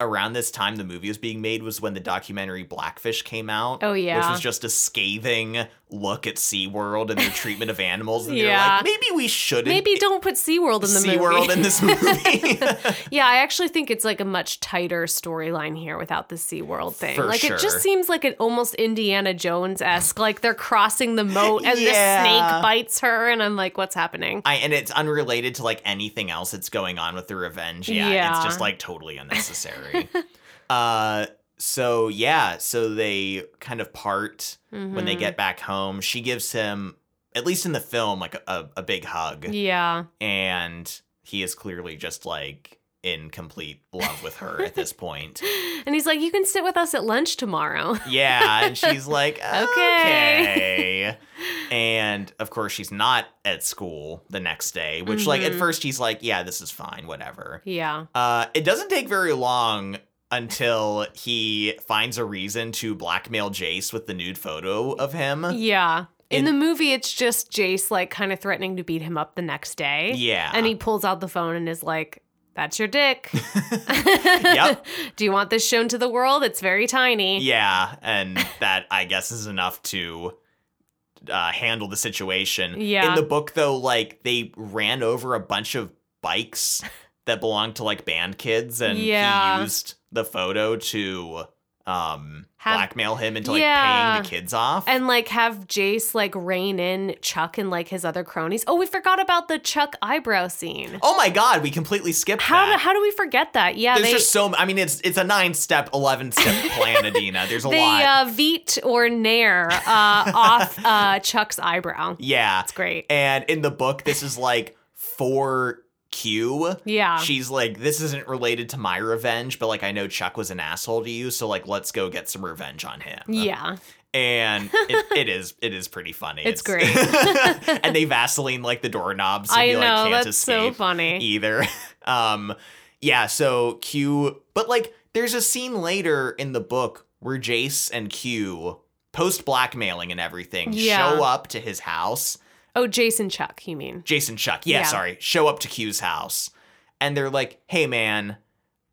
Speaker 1: around this time the movie was being made was when the documentary Blackfish came out.
Speaker 2: Oh, yeah.
Speaker 1: which was just a scathing look at SeaWorld and their treatment of animals and they're
Speaker 2: Yeah.
Speaker 1: like, maybe we shouldn't
Speaker 2: Maybe don't put SeaWorld in the movie.
Speaker 1: SeaWorld in this movie.
Speaker 2: yeah, I actually think it's like a much tighter storyline here without the SeaWorld thing.
Speaker 1: For
Speaker 2: like it just seems like an almost Indiana Jones esque. Like they're crossing the moat and
Speaker 1: Yeah.
Speaker 2: the snake bites her, and I'm like, what's happening?
Speaker 1: I, and it's unrelated to like anything else that's going on with the revenge. Yeah, it's just like totally unnecessary. uh so yeah, so they kind of part when they
Speaker 2: Mhm.
Speaker 1: get back home. She gives him at least in the film like a, a, big hug
Speaker 2: Yeah.
Speaker 1: and he is clearly just like in complete love with her at this point.
Speaker 2: And he's like, you can sit with us at lunch tomorrow.
Speaker 1: Yeah, and she's like,
Speaker 2: Okay.
Speaker 1: okay. And of course, she's not at school the next day, which, like, at
Speaker 2: Mhm.
Speaker 1: first he's like, yeah, this is fine, whatever.
Speaker 2: yeah.
Speaker 1: Uh, it doesn't take very long until he finds a reason to blackmail Jace with the nude photo of him.
Speaker 2: Yeah. In,
Speaker 1: In-
Speaker 2: the movie, it's just Jace like kind of threatening to beat him up the next day.
Speaker 1: Yeah.
Speaker 2: And he pulls out the phone and is like, that's your dick.
Speaker 1: Yep.
Speaker 2: Do you want this shown to the world? It's very tiny.
Speaker 1: yeah, and that I guess is enough to uh, handle the situation.
Speaker 2: Yeah.
Speaker 1: In the book, though, like they ran over a bunch of bikes that belonged to like band kids, and
Speaker 2: Yeah.
Speaker 1: he used the photo to um
Speaker 2: Have-
Speaker 1: blackmail him into like
Speaker 2: Yeah.
Speaker 1: paying the kids off.
Speaker 2: And like have Jace like rein in Chuck and like his other cronies. Oh, we forgot about the Chuck eyebrow scene.
Speaker 1: oh my god, we completely skipped
Speaker 2: How do,
Speaker 1: that.
Speaker 2: how do we forget that? Yeah,
Speaker 1: There's
Speaker 2: they
Speaker 1: just so. I mean, it's it's a nine step, eleven step plan, Adina. There's a
Speaker 2: they
Speaker 1: lot.
Speaker 2: uh, Veet or Nair uh, off uh, Chuck's eyebrow.
Speaker 1: yeah,
Speaker 2: It's great.
Speaker 1: and in the book, this is like for Q.
Speaker 2: Yeah.
Speaker 1: She's like, this isn't related to my revenge, but like, I know Chuck was an asshole to you, so like, let's go get some revenge on him.
Speaker 2: yeah.
Speaker 1: And it, it is, it is pretty funny.
Speaker 2: It's great.
Speaker 1: and they Vaseline like the doorknobs, so
Speaker 2: I
Speaker 1: he like
Speaker 2: know.
Speaker 1: can't
Speaker 2: That's so funny.
Speaker 1: either. Um, yeah. So Q, but like, there's a scene later in the book where Jace and Q, post blackmailing and everything,
Speaker 2: Yeah.
Speaker 1: show up to his house.
Speaker 2: Oh, Jace and Chuck, you mean?
Speaker 1: Jace and Chuck, yeah,
Speaker 2: Yeah.
Speaker 1: sorry, show up to Q's house, and they're like, "Hey, man,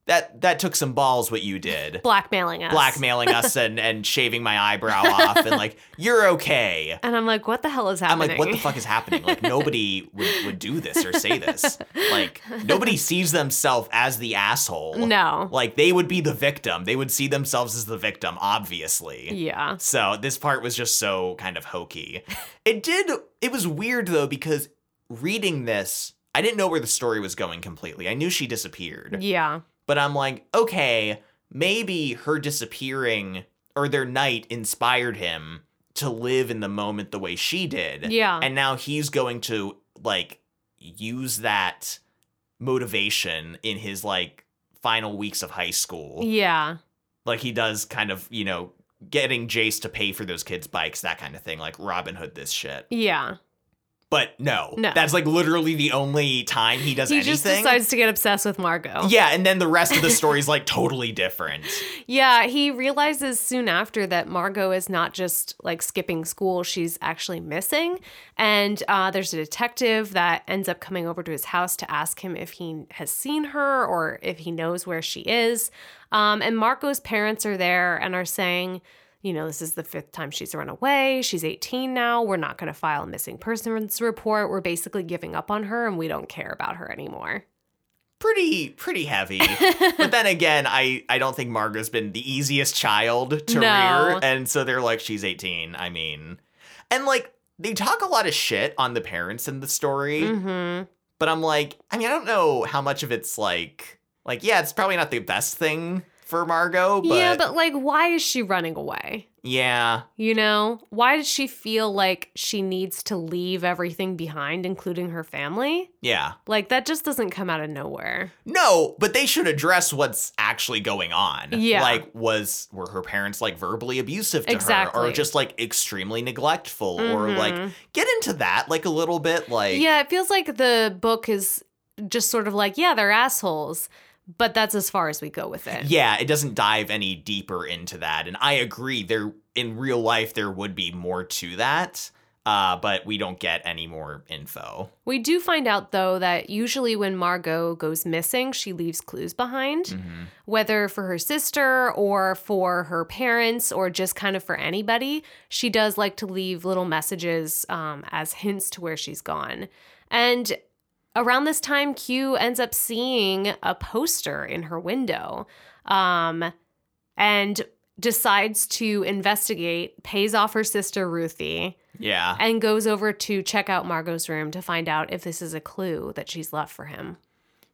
Speaker 1: that that took some balls what you did,
Speaker 2: Blackmailing us.
Speaker 1: blackmailing us and and shaving my eyebrow off, and like you're okay."
Speaker 2: And I'm like, what the hell is happening I'm
Speaker 1: like, what the fuck is happening? Like nobody would, would do this or say this. Like nobody sees themselves as the asshole.
Speaker 2: No.
Speaker 1: Like they would be the victim. They would see themselves as the victim, obviously.
Speaker 2: Yeah.
Speaker 1: So this part was just so kind of hokey. It did it was weird though because reading this, I didn't know where the story was going completely. I knew she disappeared.
Speaker 2: Yeah.
Speaker 1: But I'm like, okay, maybe her disappearing or their night inspired him to live in the moment the way she did.
Speaker 2: Yeah.
Speaker 1: And now he's going to like use that motivation in his like final weeks of high school
Speaker 2: Yeah.
Speaker 1: like he does kind of you know getting jace to pay for those kids bikes that kind of thing like robin hood this shit
Speaker 2: Yeah.
Speaker 1: But no,
Speaker 2: No.
Speaker 1: that's like literally the only time he does
Speaker 2: He
Speaker 1: anything He
Speaker 2: just decides to get obsessed with Margot.
Speaker 1: yeah and then the rest of the story is like totally different
Speaker 2: Yeah, he realizes soon after that Margot is not just like skipping school, she's actually missing. And uh, there's a detective that ends up coming over to his house to ask him if he has seen her or if he knows where she is. Um, and Margot's parents are there and are saying, you know, this is the fifth time she's run away. She's 18 now. We're not going to file a missing persons report. We're basically giving up on her and we don't care about her anymore.
Speaker 1: pretty pretty heavy but then again i i don't think margot's been the easiest child to
Speaker 2: No.
Speaker 1: rear and so they're like she's 18 i mean and like they talk a lot of shit on the parents in the story
Speaker 2: hmm
Speaker 1: but I'm like, I mean, I don't know how much of it's like, like, yeah, it's probably not the best thing for Margot, but
Speaker 2: yeah, but like, why is she running away?
Speaker 1: yeah,
Speaker 2: You know, why does she feel like she needs to leave everything behind, including her family?
Speaker 1: yeah.
Speaker 2: Like, that just doesn't come out of nowhere.
Speaker 1: No, but they should address what's actually going on.
Speaker 2: Yeah.
Speaker 1: Like, was were her parents like verbally abusive to her, or just like extremely neglectful, or mm-hmm.
Speaker 2: like
Speaker 1: get into that like a little bit, like
Speaker 2: yeah, it feels like the book is just sort of like, yeah, they're assholes, but that's as far as we go with it.
Speaker 1: yeah, it doesn't dive any deeper into that. And I agree, there in real life there would be more to that. Uh, but we don't get any more info.
Speaker 2: We do find out, though, that usually when Margot goes missing, she leaves clues behind,
Speaker 1: Mm-hmm.
Speaker 2: whether for her sister or for her parents or just kind of for anybody. She does like to leave little messages um, as hints to where she's gone. And around this time, Q ends up seeing a poster in her window um, and decides to investigate, pays off her sister Ruthie
Speaker 1: Yeah.
Speaker 2: and goes over to check out Margot's room to find out if this is a clue that she's left for him.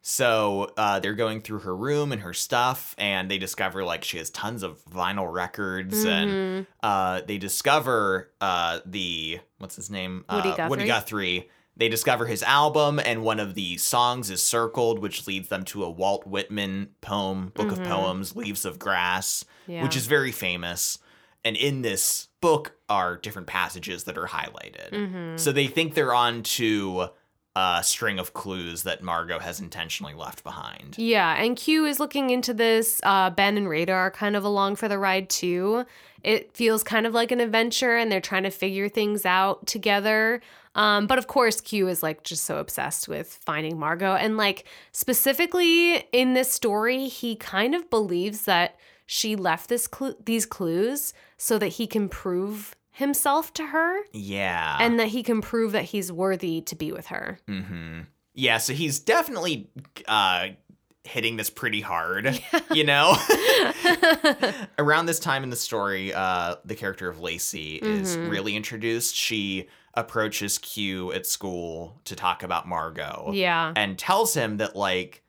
Speaker 1: So uh, they're going through her room and her stuff, and they discover like she has tons of vinyl records, and
Speaker 2: Mhm.
Speaker 1: uh, they discover uh, the what's his name
Speaker 2: Woody
Speaker 1: uh, Woody
Speaker 2: Guthrie?
Speaker 1: They discover his album, and one of the songs is circled, which leads them to a Walt Whitman poem, book
Speaker 2: Mhm.
Speaker 1: of poems, "Leaves of Grass,"
Speaker 2: Yeah.
Speaker 1: which is very famous. And in this book are different passages that are highlighted.
Speaker 2: Mhm.
Speaker 1: So they think they're on to a string of clues that Margot has intentionally left behind.
Speaker 2: Yeah, and Q is looking into this. Uh, ben and Radar are kind of along for the ride too. It feels kind of like an adventure, and they're trying to figure things out together. Um, but of course, Q is like just so obsessed with finding Margot, and like specifically in this story, he kind of believes that she left this clu- these clues so that he can prove himself to her,
Speaker 1: Yeah.
Speaker 2: and that he can prove that he's worthy to be with her.
Speaker 1: hmm Yeah, so he's definitely uh hitting this pretty hard, you know? Around this time in the story, uh the character of Lacey is
Speaker 2: Mhm.
Speaker 1: really introduced. She approaches Q at school to talk about Margot
Speaker 2: yeah.
Speaker 1: and tells him that like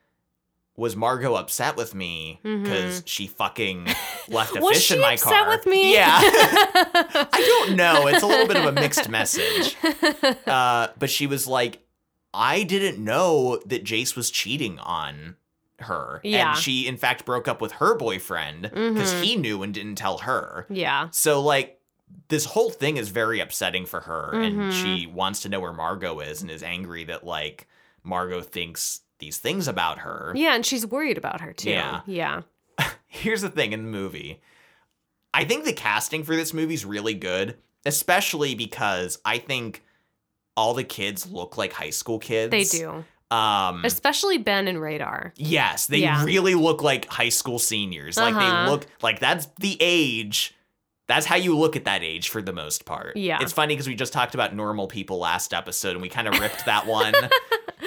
Speaker 1: was Margot upset with me because she fucking left a
Speaker 2: Was
Speaker 1: fish in my car?
Speaker 2: upset with me?
Speaker 1: Yeah. I don't know. It's a little bit of a mixed message. Uh, but she was like, I didn't know that Jace was cheating on her.
Speaker 2: Yeah.
Speaker 1: And she, in fact, broke up with her boyfriend because
Speaker 2: Mhm.
Speaker 1: he knew and didn't tell her.
Speaker 2: yeah.
Speaker 1: So, like, this whole thing is very upsetting for her.
Speaker 2: Mhm.
Speaker 1: And she wants to know where Margot is and is angry that, like, Margot thinks these things about her.
Speaker 2: Yeah, and she's worried about her too.
Speaker 1: Yeah.
Speaker 2: Yeah.
Speaker 1: here's the thing in the movie i think the casting for this movie is really good especially because i think all the kids look like high school kids
Speaker 2: They do.
Speaker 1: um
Speaker 2: Especially Ben and Radar.
Speaker 1: yes they
Speaker 2: Yeah.
Speaker 1: really look like high school seniors like
Speaker 2: Uh-huh.
Speaker 1: they look like that's the age that's how you look at that age for the most part
Speaker 2: Yeah.
Speaker 1: it's funny because we just talked about normal people last episode and we kind of ripped that one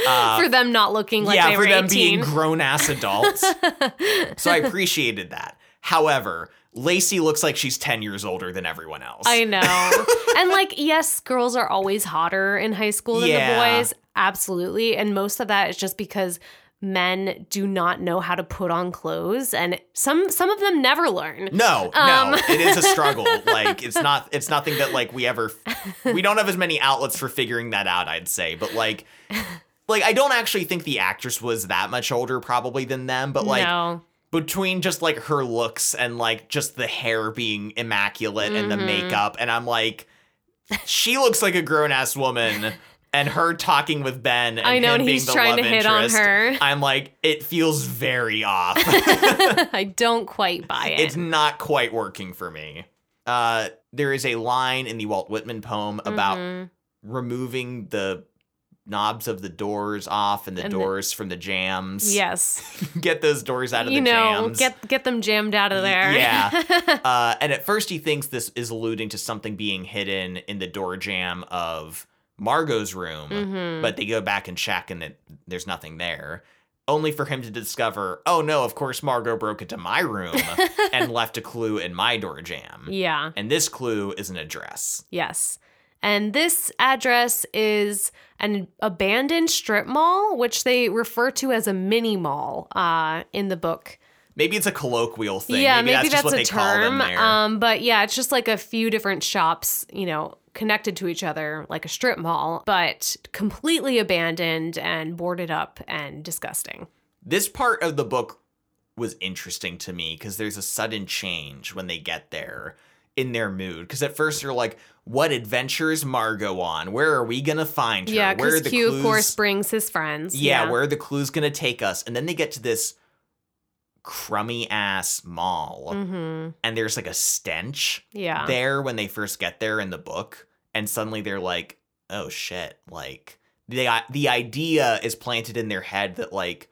Speaker 1: uh,
Speaker 2: for them not looking like
Speaker 1: yeah, for them
Speaker 2: 18.
Speaker 1: being grown ass adults. so I appreciated that. However, Lacey looks like she's 10 years older than everyone else.
Speaker 2: I know. and like, yes, girls are always hotter in high school than
Speaker 1: Yeah.
Speaker 2: the boys. Absolutely. And most of that is just because men do not know how to put on clothes and some some of them never learn.
Speaker 1: No,
Speaker 2: Um.
Speaker 1: no, it is a struggle. like it's not it's nothing that like we ever we don't have as many outlets for figuring that out, I'd say. But like like I don't actually think the actress was that much older probably than them, but like
Speaker 2: no.
Speaker 1: between just like her looks and like just the hair being immaculate and the
Speaker 2: Mhm.
Speaker 1: makeup and i'm like she looks like a grown-ass woman and her talking with ben and
Speaker 2: I know, and
Speaker 1: being
Speaker 2: he's
Speaker 1: the
Speaker 2: trying to hit on her.
Speaker 1: i'm like it feels very off
Speaker 2: I don't quite buy it.
Speaker 1: it's not quite working for me uh there is a line in the walt whitman poem about
Speaker 2: Mhm.
Speaker 1: removing the knobs of the doors off and the
Speaker 2: And the-
Speaker 1: doors from the jambs
Speaker 2: Yes.
Speaker 1: get those doors out of
Speaker 2: You
Speaker 1: the
Speaker 2: know,
Speaker 1: jams
Speaker 2: get get them jammed out of there.
Speaker 1: yeah. Uh, and at first, he thinks this is alluding to something being hidden in the door jamb of Margot's room,
Speaker 2: Mhm.
Speaker 1: but they go back and check, and it, there's nothing there. Only for him to discover, oh no, of course Margot broke into my room and left a clue in my door jamb.
Speaker 2: yeah.
Speaker 1: And this clue is an address.
Speaker 2: Yes. And this address is an abandoned strip mall, which they refer to as a mini mall uh, in the book.
Speaker 1: Maybe it's a colloquial thing.
Speaker 2: yeah,
Speaker 1: maybe,
Speaker 2: maybe,
Speaker 1: that's, just what
Speaker 2: a
Speaker 1: they call them
Speaker 2: term.
Speaker 1: there.
Speaker 2: Um, but yeah, it's just like a few different shops, you know, connected to each other, like a strip mall, but completely abandoned and boarded up and disgusting.
Speaker 1: this part of the book was interesting to me because there's a sudden change when they get there in their mood. Because at first they're like, "What adventures Margot on? Where are we gonna find her?
Speaker 2: Yeah,
Speaker 1: where are
Speaker 2: because
Speaker 1: the
Speaker 2: Q,
Speaker 1: clues?
Speaker 2: of course, brings his friends.
Speaker 1: yeah, where are the clues gonna take us?" And then they get to this crummy ass mall,
Speaker 2: Mm-hmm.
Speaker 1: and there's like a stench
Speaker 2: Yeah.
Speaker 1: there when they first get there in the book. And suddenly they're like, "Oh shit!" Like the the idea is planted in their head that like,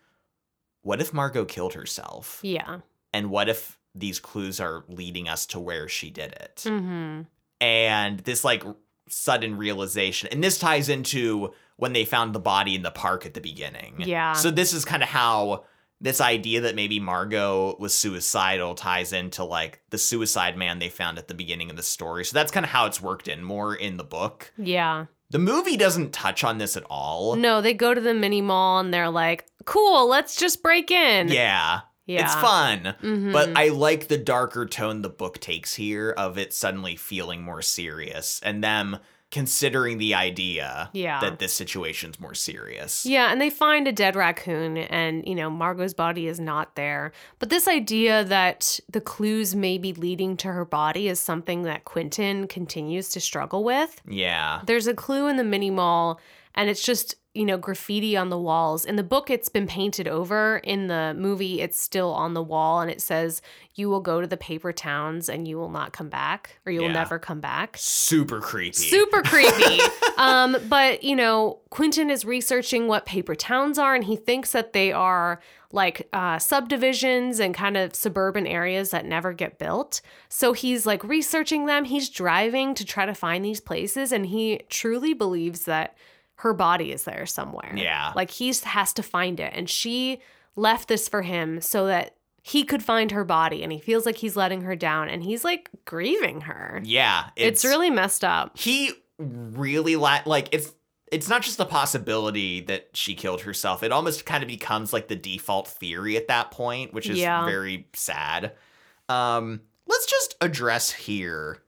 Speaker 1: what if Margot killed herself?
Speaker 2: Yeah.
Speaker 1: And what if these clues are leading us to where she did it?
Speaker 2: Mm-hmm.
Speaker 1: And this like sudden realization, and this ties into when they found the body in the park at the beginning.
Speaker 2: Yeah.
Speaker 1: So this is kind of how this idea that maybe Margot was suicidal ties into like the suicide man they found at the beginning of the story. So that's kind of how it's worked in more in the book.
Speaker 2: Yeah.
Speaker 1: The movie doesn't touch on this at all.
Speaker 2: No, they go to the mini mall and they're like, cool, let's just break in.
Speaker 1: Yeah.
Speaker 2: Yeah.
Speaker 1: It's fun.
Speaker 2: Mhm.
Speaker 1: But I like the darker tone the book takes here of it suddenly feeling more serious and them considering the idea
Speaker 2: Yeah.
Speaker 1: that this situation's more serious.
Speaker 2: Yeah, and they find a dead raccoon, and you know, Margot's body is not there. But this idea that the clues may be leading to her body is something that Quentin continues to struggle with.
Speaker 1: Yeah.
Speaker 2: There's a clue in the mini mall, and it's just, you know, graffiti on the walls. In the book, it's been painted over. In the movie, it's still on the wall, and it says, You will go to the paper towns and you will not come back, or you will
Speaker 1: Yeah.
Speaker 2: never come back.
Speaker 1: Super creepy.
Speaker 2: Super creepy. um, but you know, Quentin is researching what paper towns are, and he thinks that they are like uh, subdivisions and kind of suburban areas that never get built. So he's like researching them. He's driving to try to find these places, and he truly believes that her body is there somewhere.
Speaker 1: Yeah.
Speaker 2: like he has to find it, and she left this for him so that. He could find her body and he feels like he's letting her down and he's like grieving her.
Speaker 1: Yeah.
Speaker 2: It's, really messed up.
Speaker 1: he really la- like it's it's not just a possibility that she killed herself. It almost kind of becomes like the default theory at that point, which is
Speaker 2: Yeah.
Speaker 1: very sad. Um let's just address here.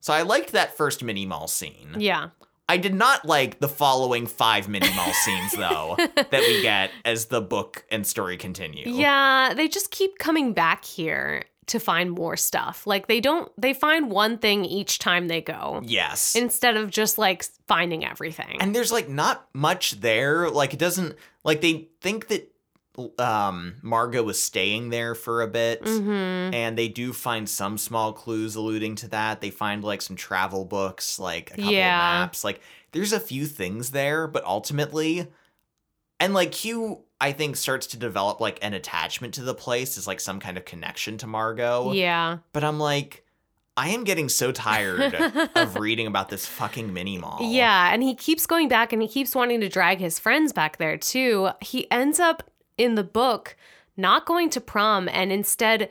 Speaker 1: So I liked that first mini mall scene.
Speaker 2: Yeah.
Speaker 1: I did not like the following five mini mall scenes though that we get as the book and story continue.
Speaker 2: Yeah, they just keep coming back here to find more stuff. Like they don't they find one thing each time they go
Speaker 1: Yes.
Speaker 2: instead of just like finding everything.
Speaker 1: and there's like not much there like it doesn't like they think that um margot was staying there for a bit
Speaker 2: Mhm.
Speaker 1: and they do find some small clues alluding to that they find like some travel books like a couple
Speaker 2: Yeah.
Speaker 1: of maps like there's a few things there but ultimately and like q i think starts to develop like an attachment to the place as like some kind of connection to margot
Speaker 2: Yeah.
Speaker 1: but i'm like i am getting so tired of reading about this fucking mini mall
Speaker 2: Yeah, and he keeps going back and he keeps wanting to drag his friends back there too. He ends up in the book not going to prom and instead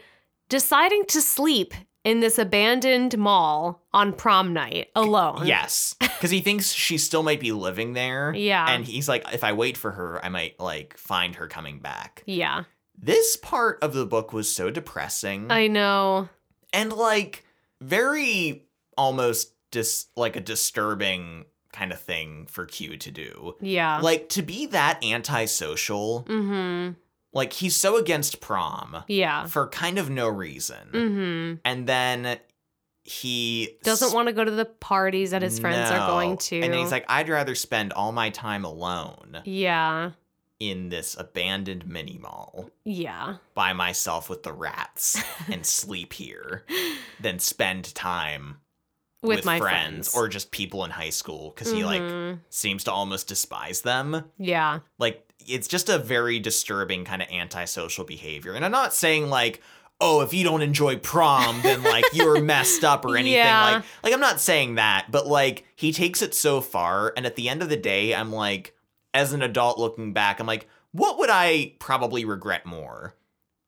Speaker 2: deciding to sleep in this abandoned mall on prom night alone.
Speaker 1: Yes, because he thinks she still might be living there.
Speaker 2: Yeah.
Speaker 1: and he's like, if I wait for her, I might like find her coming back.
Speaker 2: Yeah.
Speaker 1: This part of the book was so depressing
Speaker 2: I know.
Speaker 1: and like very almost dis like a disturbing kind of thing for Q to do.
Speaker 2: Yeah.
Speaker 1: Like to be that antisocial,
Speaker 2: mm-hmm.
Speaker 1: like he's so against prom
Speaker 2: Yeah.
Speaker 1: for kind of no reason.
Speaker 2: Mm-hmm.
Speaker 1: And then he
Speaker 2: Doesn't want to go to the parties that his friends are going to.
Speaker 1: And then he's like, I'd rather spend all my time alone
Speaker 2: Yeah.
Speaker 1: in this abandoned mini mall
Speaker 2: Yeah.
Speaker 1: by myself with the rats and sleep here than spend time
Speaker 2: With, my
Speaker 1: friends,
Speaker 2: friends.
Speaker 1: or just people in high school because he like
Speaker 2: Mhm.
Speaker 1: seems to almost despise them.
Speaker 2: Yeah.
Speaker 1: Like it's just a very disturbing kind of antisocial behavior. And I'm not saying like, oh, if you don't enjoy prom, then like you're messed up or anything.
Speaker 2: Yeah.
Speaker 1: Like, like I'm not saying that, but like he takes it so far, and at the end of the day, I'm like, as an adult looking back, I'm like, what would I probably regret more?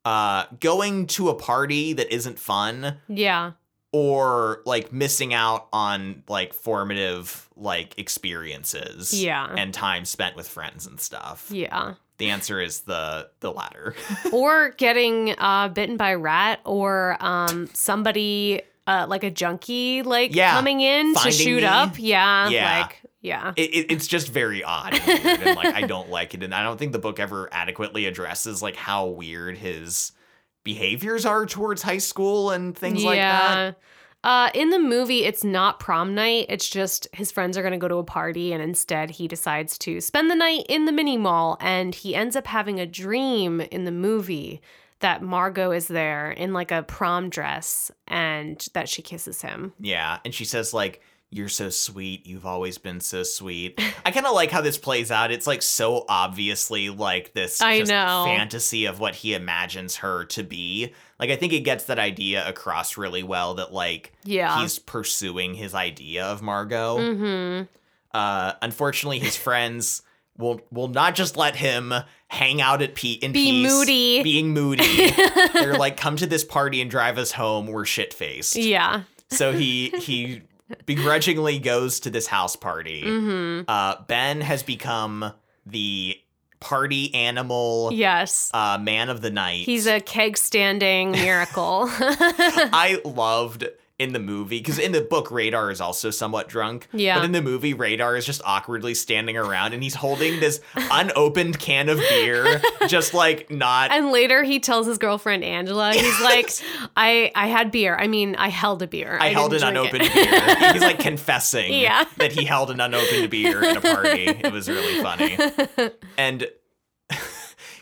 Speaker 1: Uh, going to a party that isn't fun,
Speaker 2: Yeah.
Speaker 1: Or like missing out on like formative like experiences
Speaker 2: Yeah.
Speaker 1: and time spent with friends and stuff
Speaker 2: Yeah.
Speaker 1: the answer is the the latter
Speaker 2: or getting uh, bitten by a rat or um, somebody uh, like a junkie like
Speaker 1: Yeah,
Speaker 2: coming in to shoot
Speaker 1: me.
Speaker 2: up. Yeah.
Speaker 1: Yeah.
Speaker 2: Like, yeah.
Speaker 1: it, it, it's just very odd and and like i don't like it and i don't think the book ever adequately addresses like how weird his behaviors are towards high school and things like that
Speaker 2: Uh, in the movie, it's not prom night. It's just his friends are going to go to a party, and instead he decides to spend the night in the mini mall. And he ends up having a dream in the movie that Margot is there in like a prom dress and that she kisses him.
Speaker 1: yeah and she says like you're so sweet. You've always been so sweet. I kind of like how this plays out. It's like so obviously like this
Speaker 2: I
Speaker 1: just
Speaker 2: know.
Speaker 1: fantasy of what he imagines her to be. Like I think it gets that idea across really well that like
Speaker 2: Yeah.
Speaker 1: he's pursuing his idea of Margot.
Speaker 2: mm-hmm.
Speaker 1: Uh unfortunately his friends will will not just let him hang out at Pete in
Speaker 2: Be
Speaker 1: peace
Speaker 2: moody.
Speaker 1: being moody. They're like come to this party and drive us home. We're shit-faced.
Speaker 2: Yeah.
Speaker 1: So he he begrudgingly goes to this house party.
Speaker 2: Mm-hmm.
Speaker 1: Uh, ben has become the party animal
Speaker 2: Yes.
Speaker 1: uh, man of the night.
Speaker 2: He's a keg standing miracle.
Speaker 1: I loved in the movie because in the book Radar is also somewhat drunk.
Speaker 2: Yeah.
Speaker 1: But in the movie Radar is just awkwardly standing around and he's holding this unopened can of beer, just like not.
Speaker 2: and later he tells his girlfriend Angela, he's like, I I had beer. I mean, I held a beer.
Speaker 1: I, held an unopened
Speaker 2: it."
Speaker 1: beer. He's like confessing
Speaker 2: Yeah.
Speaker 1: that he held an unopened beer in a party. It was really funny. And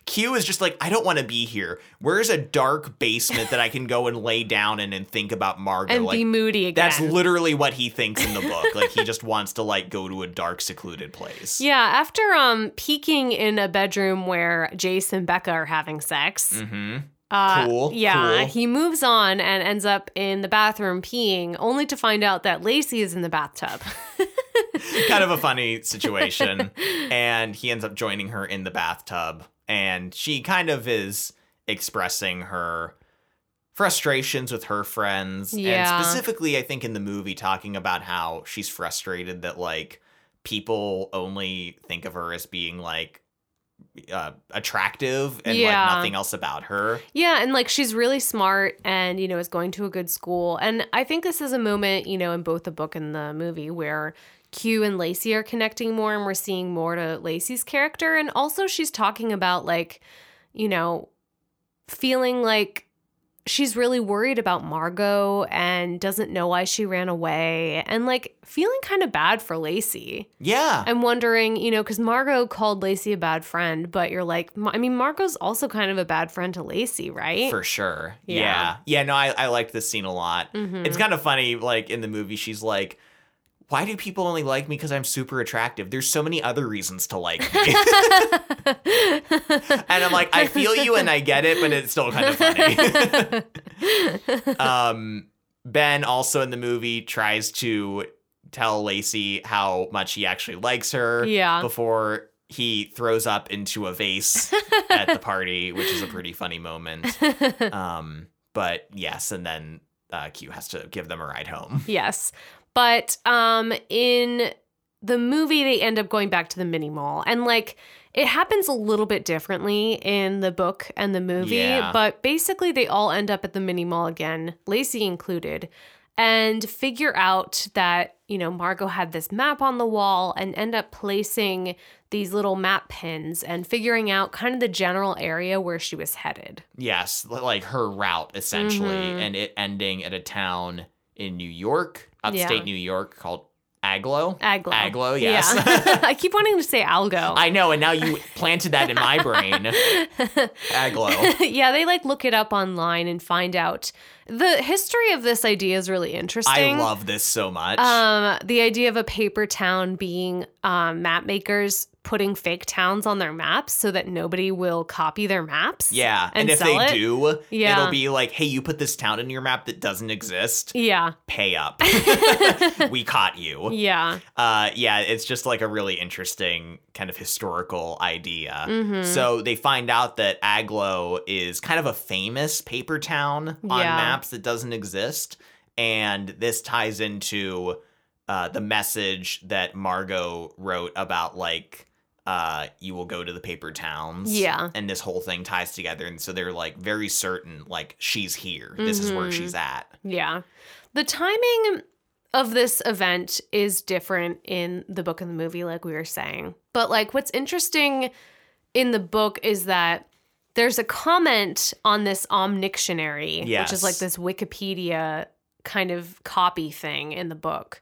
Speaker 1: Q is just like, I don't want to be here. Where's a dark basement that I can go and lay down in and think about Margot?
Speaker 2: and
Speaker 1: like
Speaker 2: be moody again.
Speaker 1: that's literally what he thinks in the book. like he just wants to like go to a dark, secluded place.
Speaker 2: Yeah, after um peeking in a bedroom where Jace and Becca are having sex.
Speaker 1: Mm-hmm.
Speaker 2: Uh,
Speaker 1: Cool,
Speaker 2: Yeah,
Speaker 1: cool.
Speaker 2: he moves on and ends up in the bathroom peeing, only to find out that Lacey is in the bathtub.
Speaker 1: kind of a funny situation. and he ends up joining her in the bathtub. And she kind of is expressing her frustrations with her friends.
Speaker 2: Yeah.
Speaker 1: And specifically, I think in the movie, talking about how she's frustrated that, like, people only think of her as being, like, uh, attractive and
Speaker 2: Yeah.
Speaker 1: like nothing else about her.
Speaker 2: Yeah, and like she's really smart and, you know, is going to a good school. And I think this is a moment, you know, in both the book and the movie where Q and Lacey are connecting more and we're seeing more to Lacey's character. And also she's talking about like, you know, feeling like she's really worried about Margot and doesn't know why she ran away and like feeling kind of bad for Lacey.
Speaker 1: Yeah.
Speaker 2: I'm wondering, you know, because Margot called Lacey a bad friend, but you're like, I mean, Margot's also kind of a bad friend to Lacey, right?
Speaker 1: For sure.
Speaker 2: Yeah.
Speaker 1: Yeah. Yeah, no, I, I liked this scene a lot.
Speaker 2: Mhm.
Speaker 1: It's kind of funny, like in the movie, she's like, why do people only like me because I'm super attractive? There's so many other reasons to like me. and I'm like, I feel you and I get it, but it's still kind of funny. um, ben also in the movie tries to tell Lacey how much he actually likes her
Speaker 2: Yeah.
Speaker 1: before he throws up into a vase at the party, which is a pretty funny moment. Um, but yes, and then uh, Q has to give them a ride home.
Speaker 2: yes. But um in the movie they end up going back to the mini mall and like it happens a little bit differently in the book and the movie,
Speaker 1: Yeah.
Speaker 2: but basically they all end up at the mini mall again, Lacey included, and figure out that, you know, Margot had this map on the wall and end up placing these little map pins and figuring out kind of the general area where she was headed.
Speaker 1: Yes, like her route essentially,
Speaker 2: Mhm.
Speaker 1: and it ending at a town in New York, upstate
Speaker 2: Yeah.
Speaker 1: New York, called Agloe.
Speaker 2: Agloe.
Speaker 1: Agloe, yes.
Speaker 2: Yeah. I keep wanting to say algo.
Speaker 1: I know, and now you planted that in my brain. Agloe.
Speaker 2: yeah, they like look it up online and find out. The history of this idea is really interesting.
Speaker 1: I love this so much.
Speaker 2: um the idea of a paper town being um, map makers putting fake towns on their maps so that nobody will copy their maps.
Speaker 1: yeah, and,
Speaker 2: and
Speaker 1: if they
Speaker 2: it?
Speaker 1: do,
Speaker 2: Yeah.
Speaker 1: it'll be like, hey, you put this town in your map that doesn't exist.
Speaker 2: Yeah.
Speaker 1: Pay up. we caught you.
Speaker 2: Yeah.
Speaker 1: Uh, yeah, it's just like a really interesting kind of historical idea.
Speaker 2: Mhm.
Speaker 1: So they find out that Agloe is kind of a famous paper town on
Speaker 2: Yeah.
Speaker 1: Maps that doesn't exist. And this ties into uh, the message that Margot wrote about, like, uh, you will go to the paper towns.
Speaker 2: Yeah.
Speaker 1: And this whole thing ties together. And so they're like very certain, like, she's here. This is where
Speaker 2: Mhm.
Speaker 1: she's at.
Speaker 2: Yeah. The timing of this event is different in the book and the movie, like we were saying. But like what's interesting in the book is that there's a comment on this Omnictionary, which is like this Wikipedia kind of copy thing in the book.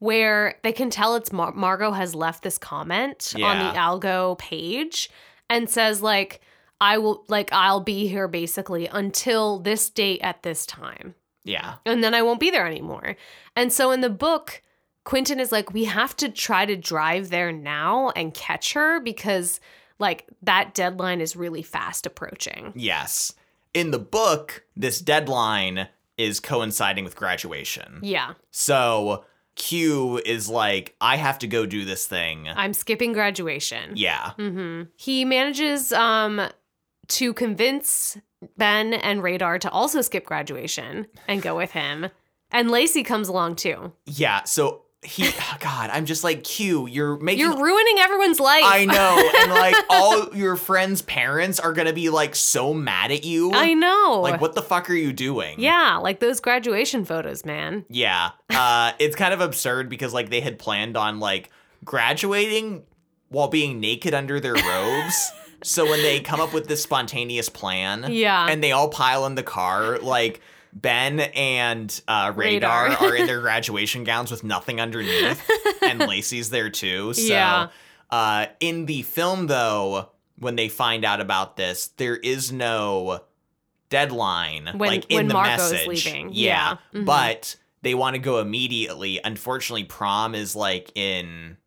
Speaker 2: Where they can tell it's Mar- Margot has left this comment on the Algo page and says like I will like I'll be here basically until this date at this time
Speaker 1: Yeah.
Speaker 2: and then I won't be there anymore. And so in the book, Quentin is like, we have to try to drive there now and catch her because like that deadline is really fast approaching.
Speaker 1: Yes. In the book, this deadline is coinciding with graduation.
Speaker 2: Yeah.
Speaker 1: So Q is like, I have to go do this thing.
Speaker 2: I'm skipping graduation.
Speaker 1: Yeah.
Speaker 2: hmm He manages um to convince Ben and Radar to also skip graduation and go with him. And Lacey comes along too.
Speaker 1: Yeah. So he, God, I'm just like, Q, you're making.
Speaker 2: You're ruining everyone's life.
Speaker 1: I know. And like all your friends' parents are to be like so mad at you.
Speaker 2: I know.
Speaker 1: Like, what the fuck are you doing?
Speaker 2: Yeah, like those graduation photos, man.
Speaker 1: Yeah. Uh, it's kind of absurd because like they had planned on like graduating while being naked under their robes. so when they come up with this spontaneous plan
Speaker 2: Yeah.
Speaker 1: and they all pile in the car, like Ben and uh, Radar,
Speaker 2: Radar.
Speaker 1: are in their graduation gowns with nothing underneath, and Lacey's there too. So
Speaker 2: Yeah.
Speaker 1: uh, in the film, though, when they find out about this, there is no deadline
Speaker 2: When-
Speaker 1: like in
Speaker 2: when
Speaker 1: the
Speaker 2: Margot's
Speaker 1: message.
Speaker 2: leaving.
Speaker 1: Yeah,
Speaker 2: Yeah. Mhm.
Speaker 1: but they want to go immediately. Unfortunately, prom is like in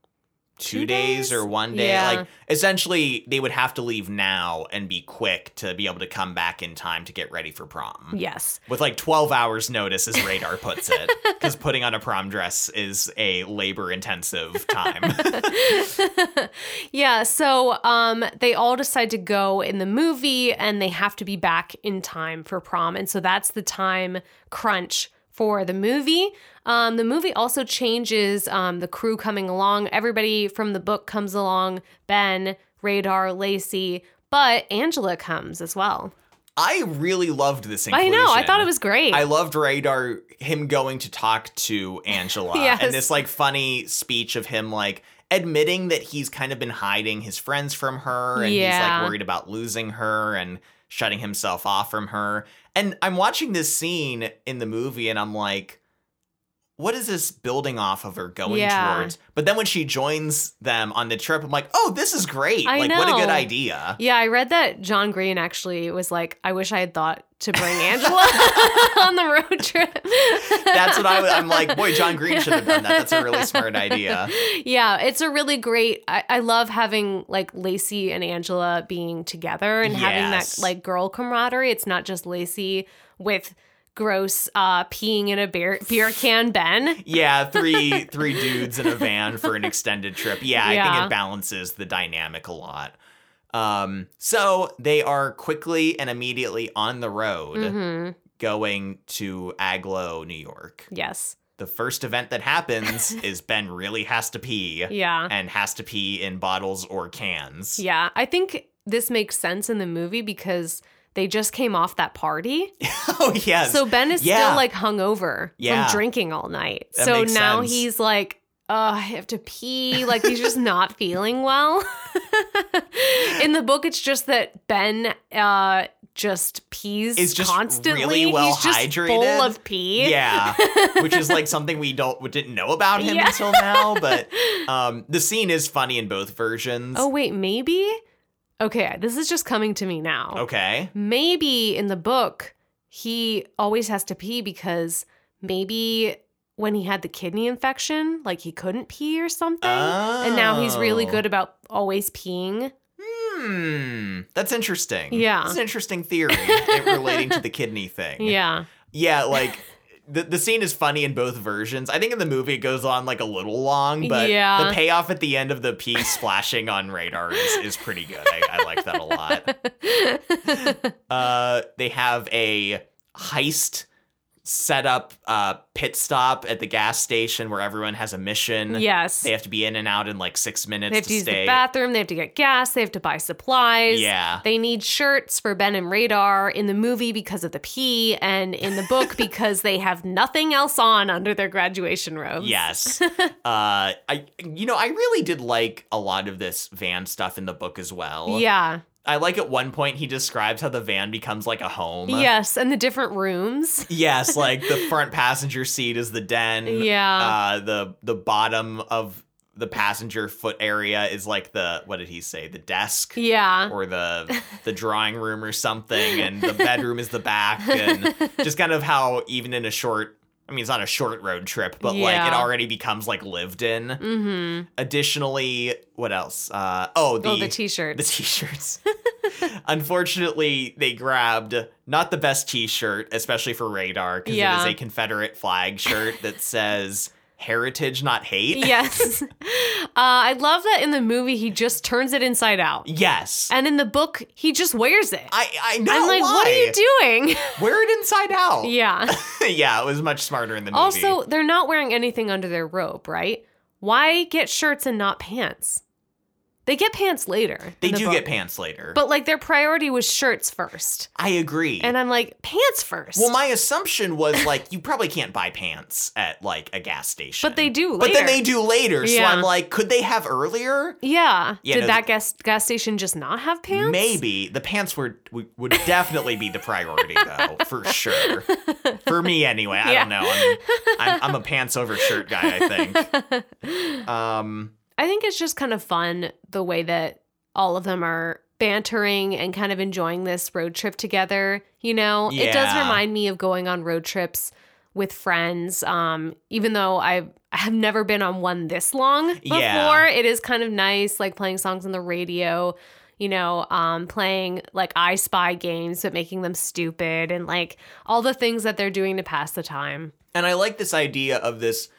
Speaker 1: two,
Speaker 2: Two
Speaker 1: days?
Speaker 2: days?
Speaker 1: or one day.
Speaker 2: Yeah.
Speaker 1: Like essentially, they would have to leave now and be quick to be able to come back in time to get ready for prom.
Speaker 2: Yes.
Speaker 1: With like 12 hours notice, as Radar puts it, because putting on a prom dress is a labor intensive time.
Speaker 2: yeah, so um they all decide to go in the movie and they have to be back in time for prom. And so that's the time crunch for the movie. Um, the movie also changes um, the crew coming along. Everybody from the book comes along Ben, Radar, Lacey, but Angela comes as well.
Speaker 1: I really loved this
Speaker 2: I know. I thought it was great.
Speaker 1: I loved Radar, him going to talk to Angela
Speaker 2: Yes.
Speaker 1: and this like funny speech of him like admitting that he's kind of been hiding his friends from her and he's like worried about losing her and shutting himself off from her. And I'm watching this scene in the movie and I'm like, what is this building off of her going
Speaker 2: Yeah.
Speaker 1: towards? But then when she joins them on the trip, I'm like, oh, this is great.
Speaker 2: I
Speaker 1: like, what a good idea.
Speaker 2: Yeah, I read that John Green actually was like, I wish I had thought to bring Angela on the road trip.
Speaker 1: That's what I, I'm like, boy, John Green should have done that. That's a really smart idea.
Speaker 2: Yeah, it's a really great. I, I love having like Lacey and Angela being together and having that like girl camaraderie. It's not just Lacey with gross uh peeing in a beer beer can Ben.
Speaker 1: Yeah, three three dudes in a van for an extended trip. Yeah, I think it balances the dynamic a lot. Um, so they are quickly and immediately on the road
Speaker 2: hmm
Speaker 1: going to Agloe, New York.
Speaker 2: Yes.
Speaker 1: The first event that happens is Ben really has to pee
Speaker 2: Yeah.
Speaker 1: and has to pee in bottles or cans.
Speaker 2: Yeah. I think this makes sense in the movie because they just came off that party.
Speaker 1: oh yes.
Speaker 2: So Ben is
Speaker 1: Yeah.
Speaker 2: still like hungover
Speaker 1: Yeah.
Speaker 2: from drinking all night.
Speaker 1: That
Speaker 2: so now
Speaker 1: sense.
Speaker 2: he's like, oh, I have to pee. Like he's just not feeling well. In the book, it's just that Ben uh just pees
Speaker 1: Is just
Speaker 2: constantly.
Speaker 1: really well
Speaker 2: he's just
Speaker 1: hydrated.
Speaker 2: full of pee.
Speaker 1: Yeah, which is like something we don't we didn't know about him
Speaker 2: Yeah.
Speaker 1: until now. But um, the scene is funny in both versions.
Speaker 2: Oh wait, maybe. Okay, this is just coming to me now.
Speaker 1: okay.
Speaker 2: maybe in the book he always has to pee because maybe when he had the kidney infection like he couldn't pee or something and now he's really
Speaker 1: Oh.
Speaker 2: good about always peeing
Speaker 1: Hmm, that's interesting.
Speaker 2: Yeah.
Speaker 1: it's an interesting theory it- relating to the kidney thing.
Speaker 2: yeah
Speaker 1: yeah, like. The, the scene is funny in both versions. I think in the movie it goes on like a little long, but
Speaker 2: Yeah.
Speaker 1: the payoff at the end of the pee splashing on radar is, is pretty good. I, I like that a lot. Uh, they have a heist set up uh, pit stop at the gas station where everyone has a mission.
Speaker 2: yes
Speaker 1: They have to be in and out in like six minutes
Speaker 2: they have
Speaker 1: to,
Speaker 2: to use
Speaker 1: stay.
Speaker 2: the bathroom they have to get gas they have to buy supplies
Speaker 1: Yeah.
Speaker 2: they need shirts for ben and radar in the movie because of the pee and in the book because they have nothing else on under their graduation robes
Speaker 1: Yes. uh, I you know I really did like a lot of this van stuff in the book as well.
Speaker 2: yeah
Speaker 1: I like at one point he describes how the van becomes like a home.
Speaker 2: yes and the different rooms
Speaker 1: Yes, like the front passenger seat is the den.
Speaker 2: Yeah.
Speaker 1: Uh, the the bottom of the passenger foot area is like the what did he say? The desk.
Speaker 2: yeah
Speaker 1: Or the the drawing room or something, and the bedroom is the back, and just kind of how even in a short I mean, it's not a short road trip, but like it already becomes like lived in.
Speaker 2: Mm-hmm.
Speaker 1: Additionally, what else? Uh, oh, the
Speaker 2: oh, the t-shirt.
Speaker 1: the t-shirts. Unfortunately, they grabbed not the best t-shirt, especially for Radar, because
Speaker 2: Yeah.
Speaker 1: it is a Confederate flag shirt that says "Heritage, not hate."
Speaker 2: yes. uh, I love that in the movie he just turns it inside out.
Speaker 1: Yes.
Speaker 2: And in the book, he just wears it.
Speaker 1: I I know.
Speaker 2: I'm like, what are you doing?
Speaker 1: Wear it inside out.
Speaker 2: yeah.
Speaker 1: yeah, it was much smarter in the movie.
Speaker 2: Also, they're not wearing anything under their robe, right? Why get shirts and not pants? They get pants later.
Speaker 1: they
Speaker 2: the
Speaker 1: do
Speaker 2: book.
Speaker 1: get pants later.
Speaker 2: But like their priority was shirts first.
Speaker 1: I agree.
Speaker 2: And I'm like, pants first.
Speaker 1: well, my assumption was like you probably can't buy pants at like a gas station.
Speaker 2: But they do
Speaker 1: But then
Speaker 2: later.
Speaker 1: they do later. So I'm like, could they have earlier?
Speaker 2: yeah.
Speaker 1: Yeah,
Speaker 2: Did
Speaker 1: no,
Speaker 2: that gas gas station just not have pants?
Speaker 1: Maybe the pants were would, definitely be the priority though, for sure. For me anyway. I
Speaker 2: Yeah.
Speaker 1: don't know. I mean, I'm, I'm a pants over shirt guy. I think. Um.
Speaker 2: I think it's just kind of fun the way that all of them are bantering and kind of enjoying this road trip together. You know, it does remind me of going on road trips with friends. Um, even though I have never been on one this long before,
Speaker 1: Yeah.
Speaker 2: it is kind of nice, like playing songs on the radio. You know, um, playing like I Spy games, but making them stupid and like all the things that they're doing to pass the time.
Speaker 1: And I like this idea of this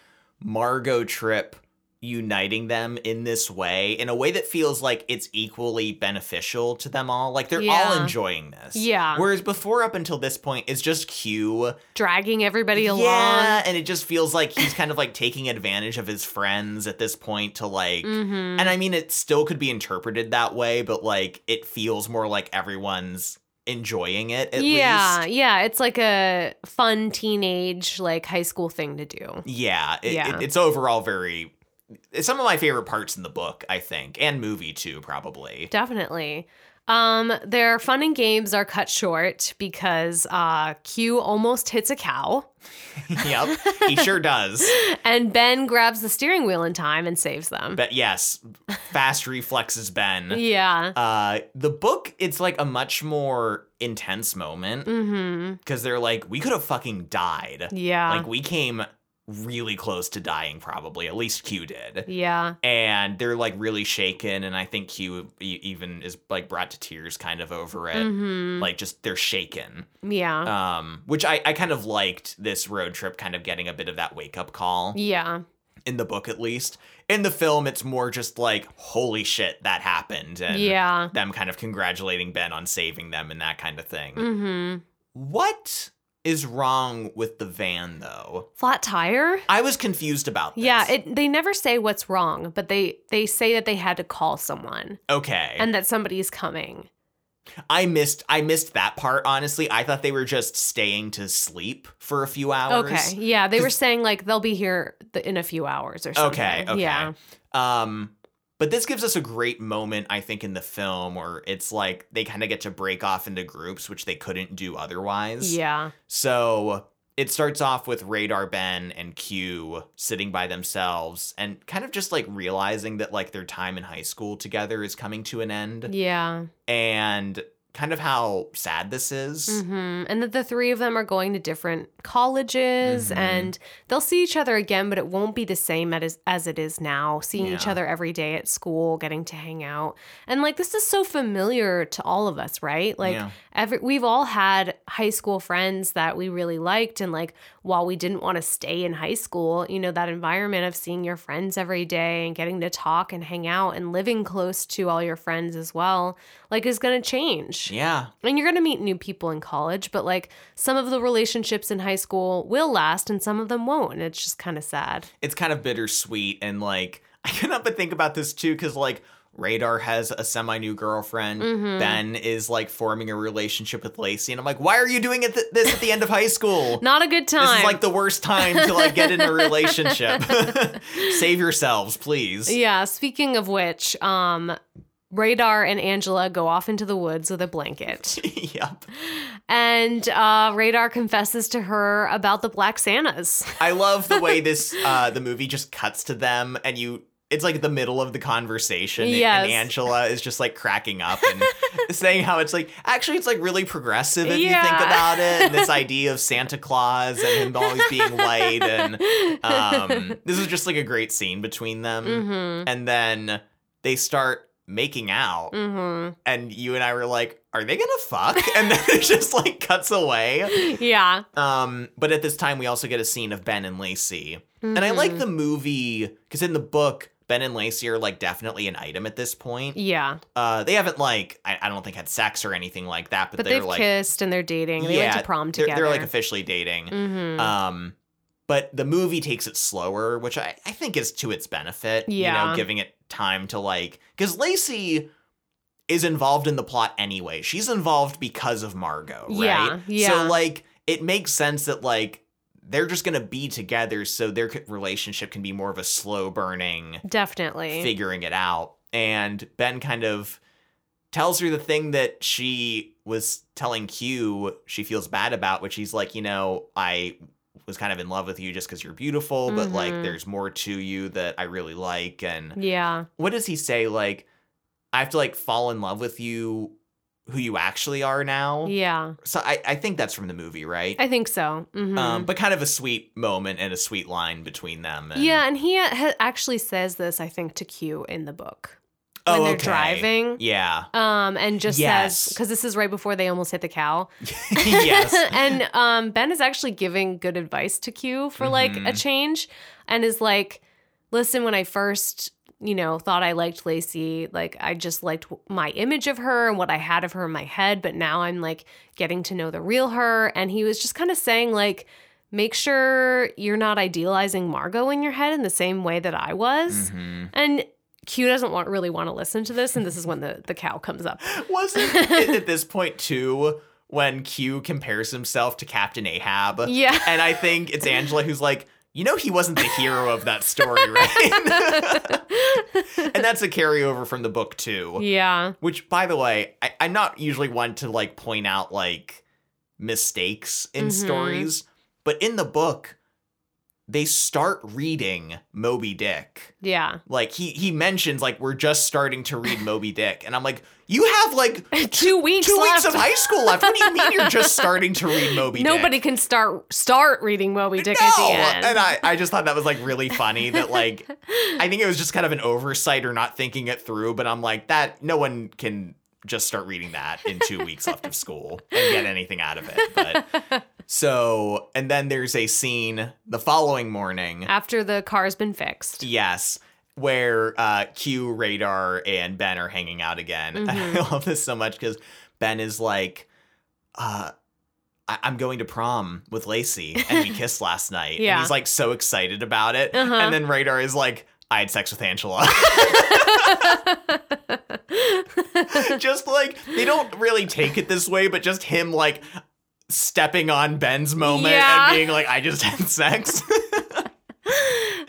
Speaker 1: Margot trip uniting them in this way in a way that feels like it's equally beneficial to them all. Like they're all enjoying this.
Speaker 2: Yeah.
Speaker 1: Whereas before up until this point it's just Q.
Speaker 2: Dragging everybody along.
Speaker 1: Yeah, and it just feels like he's kind of like taking advantage of his friends at this point to like
Speaker 2: Mhm.
Speaker 1: and I mean it still could be interpreted that way, but like it feels more like everyone's enjoying it at
Speaker 2: yeah,
Speaker 1: least.
Speaker 2: yeah. It's like a fun teenage, like high school thing to do.
Speaker 1: Yeah, it,
Speaker 2: Yeah.
Speaker 1: It, it's overall very. It's some of my favorite parts in the book, I think, and movie too, probably.
Speaker 2: Definitely. Um, their fun and games are cut short because uh, Q almost hits a cow,
Speaker 1: yep, he sure does.
Speaker 2: and Ben grabs the steering wheel in time and saves them.
Speaker 1: But yes, fast reflexes Ben.
Speaker 2: yeah.
Speaker 1: Uh, the book, it's like a much more intense moment
Speaker 2: Mm-hmm.
Speaker 1: because they're like, we could have fucking died.
Speaker 2: Yeah.
Speaker 1: Like we came really close to dying, probably. At least Q did.
Speaker 2: yeah.
Speaker 1: and they're like really shaken and i think q e- even is like brought to tears kind of over it
Speaker 2: Mm-hmm.
Speaker 1: like just they're shaken
Speaker 2: Yeah.
Speaker 1: um which I, I kind of liked this road trip kind of getting a bit of that wake up call
Speaker 2: yeah.
Speaker 1: in the book at least in the film it's more just like holy shit that happened and
Speaker 2: Yeah.
Speaker 1: them kind of congratulating ben on saving them and that kind of thing
Speaker 2: Mm-hmm.
Speaker 1: what is wrong with the van though
Speaker 2: Flat tire.
Speaker 1: i was confused about this
Speaker 2: Yeah, it, they never say what's wrong, but they they say that they had to call someone
Speaker 1: okay
Speaker 2: and that somebody's coming.
Speaker 1: I missed I missed that part honestly. I thought they were just staying to sleep for a few hours.
Speaker 2: Okay. Yeah, they were saying like they'll be here in a few hours or something.
Speaker 1: Okay, okay.
Speaker 2: Yeah.
Speaker 1: Um but this gives us a great moment I think in the film where it's like they kind of get to break off into groups which they couldn't do otherwise.
Speaker 2: Yeah.
Speaker 1: So it starts off with Radar Ben and Q sitting by themselves and kind of just like realizing that like their time in high school together is coming to an end
Speaker 2: Yeah.
Speaker 1: and kind of how sad this is.
Speaker 2: hmm And that the three of them are going to different colleges
Speaker 1: Mhm.
Speaker 2: and they'll see each other again, but it won't be the same as, as it is now, seeing each other every day at school, getting to hang out. And like, this is so familiar to all of us, right? Like,
Speaker 1: Yeah.
Speaker 2: every, we've all had high school friends that we really liked. And like, while we didn't want to stay in high school, you know, that environment of seeing your friends every day and getting to talk and hang out and living close to all your friends as well, like, is going to change.
Speaker 1: Yeah.
Speaker 2: And you're going to meet new people in college, but like some of the relationships in high school will last and some of them won't. And it's just kind of sad.
Speaker 1: it's kind of bittersweet and like I couldn't help but think about this too because like Radar has a semi new girlfriend.
Speaker 2: Mhm.
Speaker 1: Ben is like forming a relationship with Lacey, and I'm like, why are you doing it th- this at the end of high school?
Speaker 2: Not a good time.
Speaker 1: This is like the worst time to like get in a relationship. Save yourselves, please.
Speaker 2: yeah. Speaking of which, um, Radar and Angela go off into the woods with a blanket.
Speaker 1: yep.
Speaker 2: And uh, Radar confesses to her about the Black Santas.
Speaker 1: I love the way this uh the movie just cuts to them and you it's like the middle of the conversation and-
Speaker 2: Yes.
Speaker 1: and Angela is just like cracking up and saying how it's like actually it's like really progressive if you think about it and this idea of Santa Claus and him always being white and um this is just like a great scene between them
Speaker 2: Mm-hmm.
Speaker 1: and then they start making out
Speaker 2: Mm-hmm.
Speaker 1: and you and I were like are they gonna fuck and then it just like cuts away
Speaker 2: Yeah.
Speaker 1: um but at this time we also get a scene of Ben and Lacey and I
Speaker 2: Mm-hmm.
Speaker 1: like the movie because in the book, Ben and Lacey are like definitely an item at this point.
Speaker 2: Yeah.
Speaker 1: Uh, they haven't like I, I don't think had sex or anything like that, but,
Speaker 2: But
Speaker 1: they're
Speaker 2: they've
Speaker 1: like
Speaker 2: kissed and they're dating. They went to prom
Speaker 1: they're,
Speaker 2: together.
Speaker 1: they're like officially dating.
Speaker 2: mm-hmm.
Speaker 1: Um, but the movie takes it slower, which I, I think is to its benefit.
Speaker 2: Yeah.
Speaker 1: You know, giving it time to like because Lacey is involved in the plot anyway. She's involved because of Margot, right?
Speaker 2: Yeah, yeah.
Speaker 1: So like it makes sense that like they're just gonna be together, so their relationship can be more of a slow burning
Speaker 2: Definitely.
Speaker 1: figuring it out. And Ben kind of tells her the thing that she was telling Q she feels bad about, which he's like, you know, I was kind of in love with you just because you're beautiful, but like
Speaker 2: Mhm.
Speaker 1: there's more to you that I really like. And
Speaker 2: yeah.
Speaker 1: what does he say? Like, I have to like fall in love with you who you actually are now.
Speaker 2: Yeah.
Speaker 1: So I, I think that's from the movie, right?
Speaker 2: I think so. Mhm.
Speaker 1: um, but kind of a sweet moment and a sweet line between them. And,
Speaker 2: yeah, and he ha- actually says this, I think, to Q in the book when
Speaker 1: oh,
Speaker 2: they're
Speaker 1: okay.
Speaker 2: driving.
Speaker 1: Yeah.
Speaker 2: Um, and just
Speaker 1: Yes.
Speaker 2: says because this is right before they almost hit the cow.
Speaker 1: yes.
Speaker 2: and um, Ben is actually giving good advice to Q for like a
Speaker 1: Mhm.
Speaker 2: change, and is like, "Listen, when I first, you know, thought I liked Lacey, like I just liked my image of her and what I had of her in my head, but now I'm like getting to know the real her." And he was just kind of saying like. Make sure you're not idealizing Margot in your head in the same way that I was.
Speaker 1: Mhm.
Speaker 2: And Q doesn't want really want to listen to this, and this is when the, the cow comes up.
Speaker 1: Wasn't it at this point too when Q compares himself to Captain Ahab?
Speaker 2: Yeah.
Speaker 1: And I think it's Angela who's like, you know, he wasn't the hero of that story, right? and that's a carryover from the book too.
Speaker 2: Yeah.
Speaker 1: Which, by the way, I, I'm not usually one to like point out like mistakes in
Speaker 2: Mhm.
Speaker 1: stories, but in the book, they start reading Moby Dick.
Speaker 2: Yeah.
Speaker 1: Like he he mentions like we're just starting to read Moby Dick, and I'm like, you have like
Speaker 2: Two weeks
Speaker 1: two
Speaker 2: left.
Speaker 1: weeks of high school left. What do you mean you're just starting to read Moby
Speaker 2: Nobody
Speaker 1: Dick?
Speaker 2: Nobody can start start reading Moby Dick
Speaker 1: no,
Speaker 2: at the end.
Speaker 1: and I I just thought that was like really funny that like I think it was just kind of an oversight or not thinking it through, but I'm like that no one can just start reading that in two weeks left of school and get anything out of it. But so and then there's a scene the following morning.
Speaker 2: After the car's been fixed.
Speaker 1: Yes. Where uh, Q, Radar, and Ben are hanging out again.
Speaker 2: Mhm.
Speaker 1: I love this so much because Ben is like, uh, I- I'm going to prom with Lacey and we kissed last night.
Speaker 2: Yeah.
Speaker 1: And he's like so excited about it.
Speaker 2: Uh-huh.
Speaker 1: And then Radar is like, I had sex with Angela. just like, they don't really take it this way, but just him like stepping on Ben's moment
Speaker 2: Yeah.
Speaker 1: and being like, I just had sex.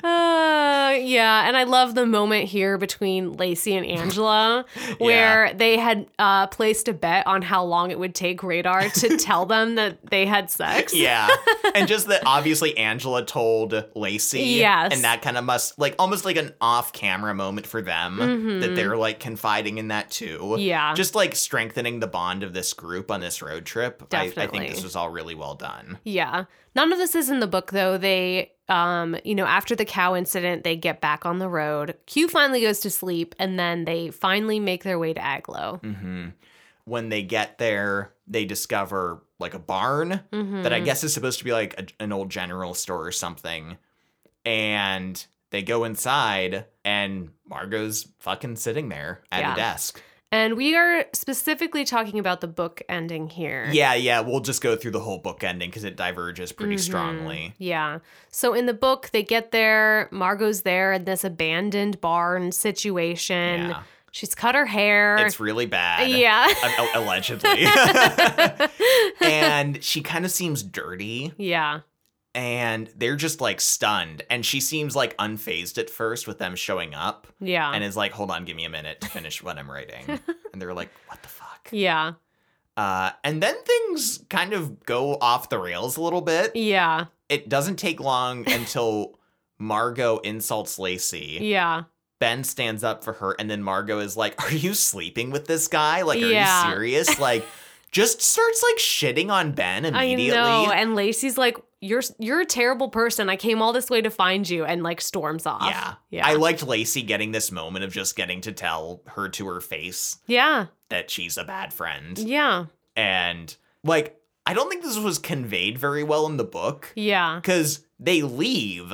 Speaker 2: Uh, yeah, and I love the moment here between Lacey and Angela where they had uh, placed a bet on how long it would take Radar to tell them that they had sex.
Speaker 1: Yeah. and just that obviously Angela told Lacey.
Speaker 2: Yes.
Speaker 1: And that kind of must like almost like an off camera moment for them
Speaker 2: Mhm.
Speaker 1: that they're like confiding in that too.
Speaker 2: Yeah.
Speaker 1: Just like strengthening the bond of this group on this road trip. I, I think this was all really well done.
Speaker 2: Yeah. None of this is in the book though. They um, you know, after the cow incident, they get back on the road. Q finally goes to sleep and then they finally make their way to Agloe.
Speaker 1: hmm When they get there, they discover like a barn
Speaker 2: Mhm.
Speaker 1: that I guess is supposed to be like a, an old general store or something. And they go inside and Margot's fucking sitting there at
Speaker 2: Yeah.
Speaker 1: a desk.
Speaker 2: And we are specifically talking about the book ending here.
Speaker 1: Yeah, yeah, we'll just go through the whole book ending because it diverges pretty
Speaker 2: Mhm.
Speaker 1: strongly.
Speaker 2: Yeah. So in the book, they get there. Margot's there in this abandoned barn situation.
Speaker 1: Yeah,
Speaker 2: She's cut her hair.
Speaker 1: it's really bad.
Speaker 2: yeah.
Speaker 1: allegedly. and she kind of seems dirty,
Speaker 2: yeah.
Speaker 1: And they're just like stunned. And she seems like unfazed at first with them showing up,
Speaker 2: Yeah.
Speaker 1: and is like, "Hold on, give me a minute to finish what I'm writing." and they're like, "What the fuck?"
Speaker 2: yeah.
Speaker 1: Uh, and then things kind of go off the rails a little bit.
Speaker 2: Yeah.
Speaker 1: It doesn't take long until Margot insults Lacey.
Speaker 2: Yeah.
Speaker 1: Ben stands up for her, and then Margot is like, Are you sleeping with this guy? Like, are
Speaker 2: Yeah.
Speaker 1: you serious? Like, just starts like shitting on Ben immediately.
Speaker 2: I know. And Lacey's like, "You're you're a terrible person. I came all this way to find you," and like storms off.
Speaker 1: yeah.
Speaker 2: yeah,
Speaker 1: I liked Lacey getting this moment of just getting to tell her to her face
Speaker 2: yeah,
Speaker 1: that she's a bad friend.
Speaker 2: yeah,
Speaker 1: And like, I don't think this was conveyed very well in the book.
Speaker 2: yeah.
Speaker 1: because they leave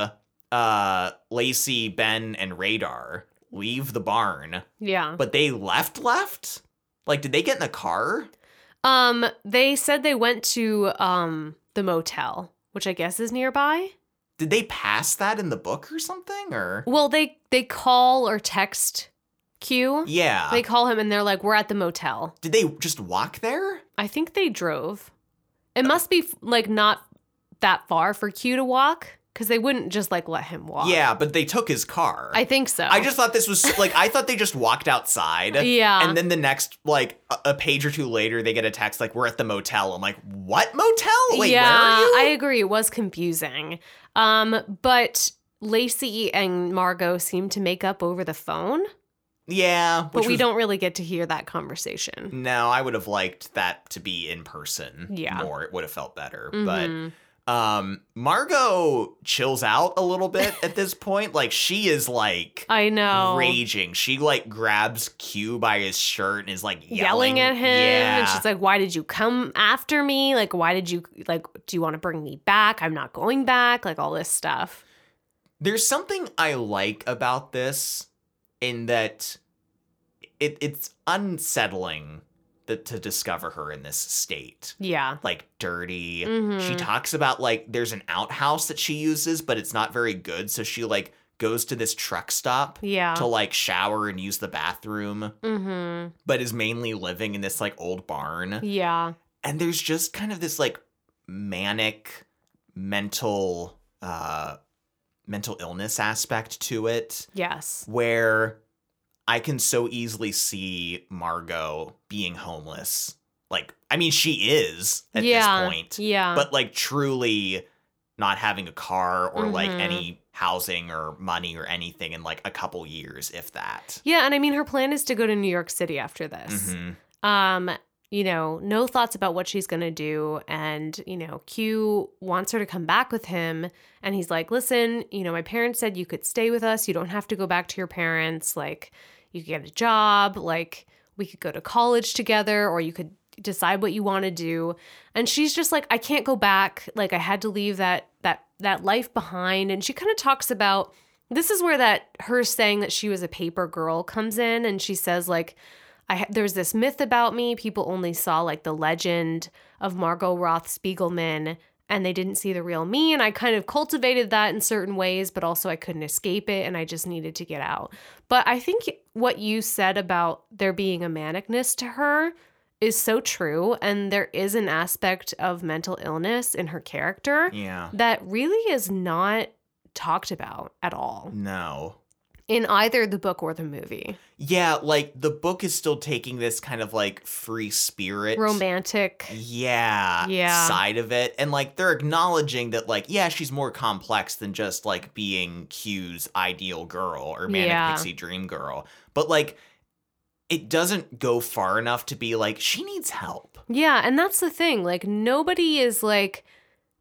Speaker 1: uh lacey ben and radar leave the barn
Speaker 2: Yeah.
Speaker 1: but they left left like did they get in the car
Speaker 2: Um, they said they went to um the motel, which I guess is nearby.
Speaker 1: did they pass that in the book or something or
Speaker 2: Well, they they call or text Q.
Speaker 1: yeah
Speaker 2: They call him and they're like, "We're at the motel."
Speaker 1: did they just walk there
Speaker 2: I think they drove. It must be like not that far for Q to walk because they wouldn't just like let him walk.
Speaker 1: yeah but they took his car
Speaker 2: I think so.
Speaker 1: I just thought this was like I thought they just walked outside.
Speaker 2: Yeah.
Speaker 1: And then the next like a, a page or two later they get a text like we're at the motel. I'm like, "What motel? Wait,
Speaker 2: yeah,
Speaker 1: where are you?"
Speaker 2: I agree. It was confusing. Um, but Lacey and Margot seem to make up over the phone,
Speaker 1: yeah,
Speaker 2: but we
Speaker 1: was-
Speaker 2: don't really get to hear that conversation.
Speaker 1: No, I would have liked that to be in person
Speaker 2: Yeah.
Speaker 1: more. It would have felt better.
Speaker 2: Mhm.
Speaker 1: But um Margot chills out a little bit at this point. Like she is like
Speaker 2: I know.
Speaker 1: raging. She like grabs Q by his shirt and is like yelling,
Speaker 2: Yelling at him,
Speaker 1: Yeah.
Speaker 2: and she's like, "Why did you come after me? Like, why did you like? Do you want to bring me back? I'm not going back. Like all this stuff."
Speaker 1: There's something I like about this in that it it's unsettling that to discover her in this state.
Speaker 2: Yeah.
Speaker 1: Like dirty. She
Speaker 2: Mhm.
Speaker 1: talks about like there's an outhouse that she uses, but it's not very good. So she like goes to this truck stop
Speaker 2: Yeah.
Speaker 1: to like shower and use the bathroom,
Speaker 2: mm-hmm.
Speaker 1: but is mainly living in this like old barn.
Speaker 2: Yeah.
Speaker 1: And there's just kind of this like manic mental uh mental illness aspect to it
Speaker 2: Yes.
Speaker 1: where I can so easily see Margot being homeless. Like I mean she is at
Speaker 2: yeah.
Speaker 1: this point
Speaker 2: Yeah.
Speaker 1: but like truly not having a car or like
Speaker 2: Mhm.
Speaker 1: any housing or money or anything in like a couple years if that
Speaker 2: yeah, and I mean, her plan is to go to New York City after this.
Speaker 1: Mhm.
Speaker 2: um you know no thoughts about what she's going to do and you know q wants her to come back with him and he's like listen you know my parents said you could stay with us you don't have to go back to your parents like you could get a job like we could go to college together or you could decide what you want to do. And she's just like i can't go back. Like i had to leave that that that life behind. And she kind of talks about this is where that her saying that she was a paper girl comes in. And she says like I there's this myth about me. People only saw like the legend of Margot Roth Spiegelman and they didn't see the real me. And I kind of cultivated that in certain ways, but also I couldn't escape it and I just needed to get out. But I think what you said about there being a manicness to her is so true. And there is an aspect of mental illness in her character
Speaker 1: yeah
Speaker 2: that really is not talked about at all
Speaker 1: no
Speaker 2: in either the book or the movie.
Speaker 1: yeah like the book is still taking this kind of like free spirit
Speaker 2: Romantic.
Speaker 1: yeah
Speaker 2: Yeah.
Speaker 1: side of it and like they're acknowledging that like yeah she's more complex than just like being q's ideal girl or manic
Speaker 2: Yeah.
Speaker 1: pixie dream girl but like it doesn't go far enough to be like she needs help
Speaker 2: Yeah, and that's the thing. Like nobody is like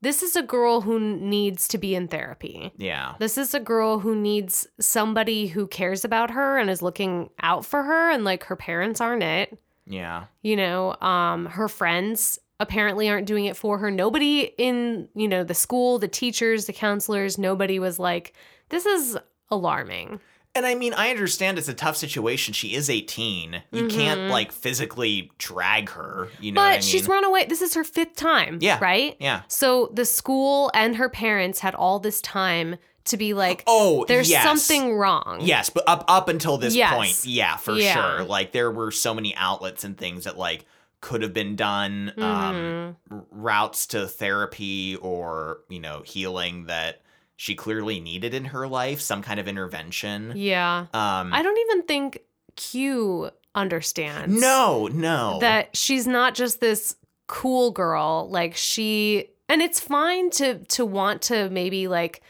Speaker 2: this is a girl who needs to be in therapy.
Speaker 1: yeah
Speaker 2: This is a girl who needs somebody who cares about her and is looking out for her and like her parents aren't it.
Speaker 1: yeah
Speaker 2: You know, um her friends apparently aren't doing it for her. Nobody in, you know, the school, the teachers, the counselors, nobody was like this is alarming.
Speaker 1: And I mean, I understand it's a tough situation. She is 18. You can't
Speaker 2: Mhm.
Speaker 1: like physically drag her. You know
Speaker 2: but
Speaker 1: I mean?
Speaker 2: she's run away. This is her fifth time,
Speaker 1: Yeah.
Speaker 2: right?
Speaker 1: yeah.
Speaker 2: So the school and her parents had all this time to be like,
Speaker 1: Oh,
Speaker 2: there's
Speaker 1: yes.
Speaker 2: something wrong.
Speaker 1: Yes, but up up until this
Speaker 2: Yes.
Speaker 1: point, yeah, for
Speaker 2: Yeah.
Speaker 1: sure. Like there were so many outlets and things that like could have been done, um,
Speaker 2: Mhm.
Speaker 1: r- routes to therapy or you know healing that she clearly needed in her life, some kind of intervention.
Speaker 2: Yeah.
Speaker 1: Um,
Speaker 2: I don't even think Q understands.
Speaker 1: no, no,
Speaker 2: That she's not just this cool girl. Like she and it's fine to to want to maybe like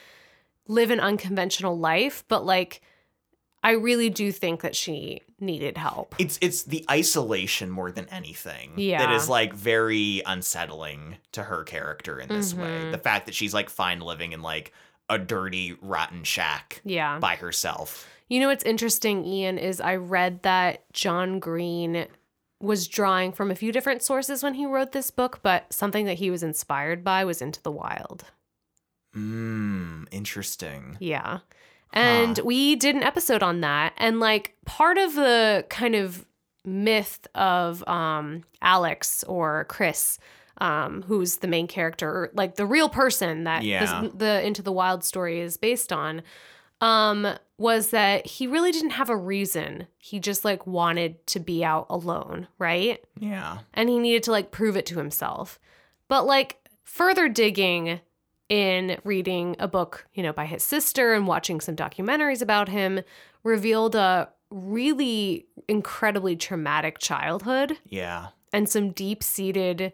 Speaker 2: live an unconventional life, but like I really do think that she needed help.
Speaker 1: It's it's the isolation more than anything that
Speaker 2: Yeah.
Speaker 1: is like very unsettling to her character in this way.
Speaker 2: Mhm.
Speaker 1: The fact that she's like fine living in like a dirty, rotten shack
Speaker 2: Yeah.
Speaker 1: by herself.
Speaker 2: You know what's interesting, Ian, is I read that John Green was drawing from a few different sources when he wrote this book, but something that he was inspired by was Into the Wild.
Speaker 1: Mmm, interesting.
Speaker 2: Yeah. And we did an episode on that. And like part of the kind of myth of um Alex or Chris, um, who's the main character, or like the real person that
Speaker 1: Yeah.
Speaker 2: this, the Into the Wild story is based on, um, was that he really didn't have a reason. He just like wanted to be out alone, right?
Speaker 1: Yeah.
Speaker 2: and he needed to like prove it to himself. But like further digging in reading a book, you know, by his sister and watching some documentaries about him revealed a really incredibly traumatic childhood
Speaker 1: Yeah.
Speaker 2: and some deep-seated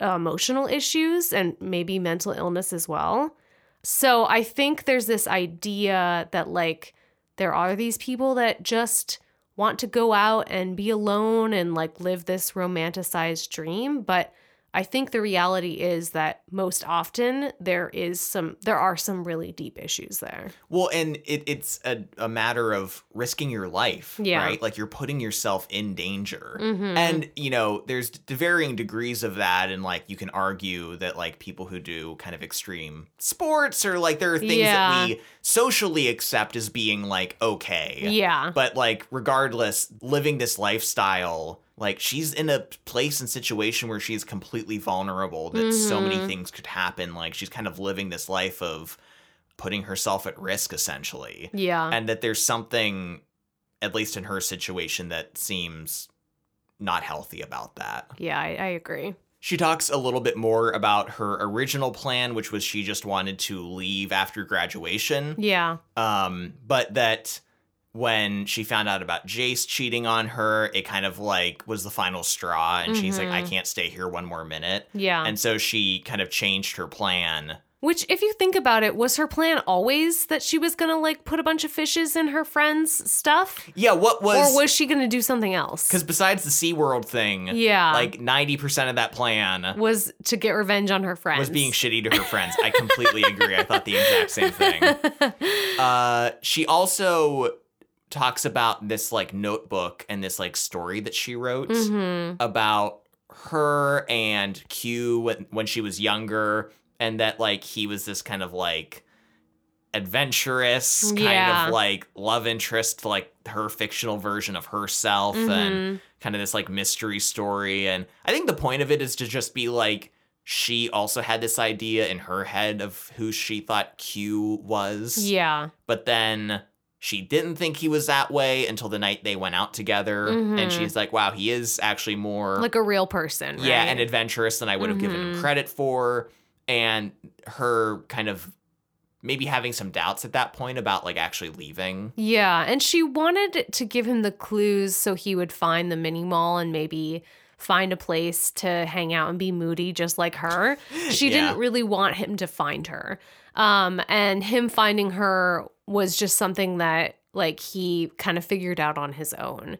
Speaker 2: emotional issues and maybe mental illness as well. So I think there's this idea that like there are these people that just want to go out and be alone and like live this romanticized dream, but I think the reality is that most often there is some there are some really deep issues there.
Speaker 1: Well, and it, it's a, a matter of risking your life,
Speaker 2: Yeah.
Speaker 1: right? Like you're putting yourself in danger.
Speaker 2: Mhm.
Speaker 1: And, you know, there's d- varying degrees of that. And, like, you can argue that, like, people who do kind of extreme sports or, like, there are things
Speaker 2: Yeah.
Speaker 1: that we socially accept as being, like, okay.
Speaker 2: yeah.
Speaker 1: But, like, regardless, living this lifestyle, like, she's in a place and situation where she's completely vulnerable, that so many
Speaker 2: Mhm.
Speaker 1: things could happen. Like, she's kind of living this life of putting herself at risk, essentially
Speaker 2: Yeah.
Speaker 1: and that there's something at least in her situation that seems not healthy about that
Speaker 2: yeah, I, I agree.
Speaker 1: she talks a little bit more about her original plan which was she just wanted to leave after graduation
Speaker 2: Yeah.
Speaker 1: um but that when she found out about Jace cheating on her it kind of like was the final straw and she's like I
Speaker 2: Mhm.
Speaker 1: can't stay here one more minute
Speaker 2: Yeah.
Speaker 1: and so she kind of changed her plan
Speaker 2: Which, if you think about it, was her plan always that she was gonna like put a bunch of fishes in her friend's stuff?
Speaker 1: yeah what was
Speaker 2: or was she gonna do something else?
Speaker 1: because besides the SeaWorld thing
Speaker 2: yeah.
Speaker 1: like 90% of that plan
Speaker 2: was to get revenge on her friends.
Speaker 1: was being shitty to her friends. I completely agree. I thought the exact same thing. Uh, she also talks about this like notebook and this like story that she wrote
Speaker 2: hmm
Speaker 1: about her and Q when, when she was younger, and that like he was this kind of like adventurous kind
Speaker 2: Yeah.
Speaker 1: of like love interest, like her fictional version of herself, and
Speaker 2: Mhm.
Speaker 1: kind of this like mystery story. And I think the point of it is to just be like, she also had this idea in her head of who she thought Q was.
Speaker 2: Yeah.
Speaker 1: But then she didn't think he was that way until the night they went out together. And
Speaker 2: Mhm.
Speaker 1: she's like, wow, he is actually more.
Speaker 2: Like a real person. Right?
Speaker 1: Yeah, and adventurous than I would have given him
Speaker 2: Mhm.
Speaker 1: credit for. And her kind of maybe having some doubts at that point about like actually leaving.
Speaker 2: Yeah, and she wanted to give him the clues so he would find the mini mall and maybe find a place to hang out and be moody just like her. She
Speaker 1: Yeah.
Speaker 2: didn't really want him to find her. Um and him finding her was just something that like he kind of figured out on his own.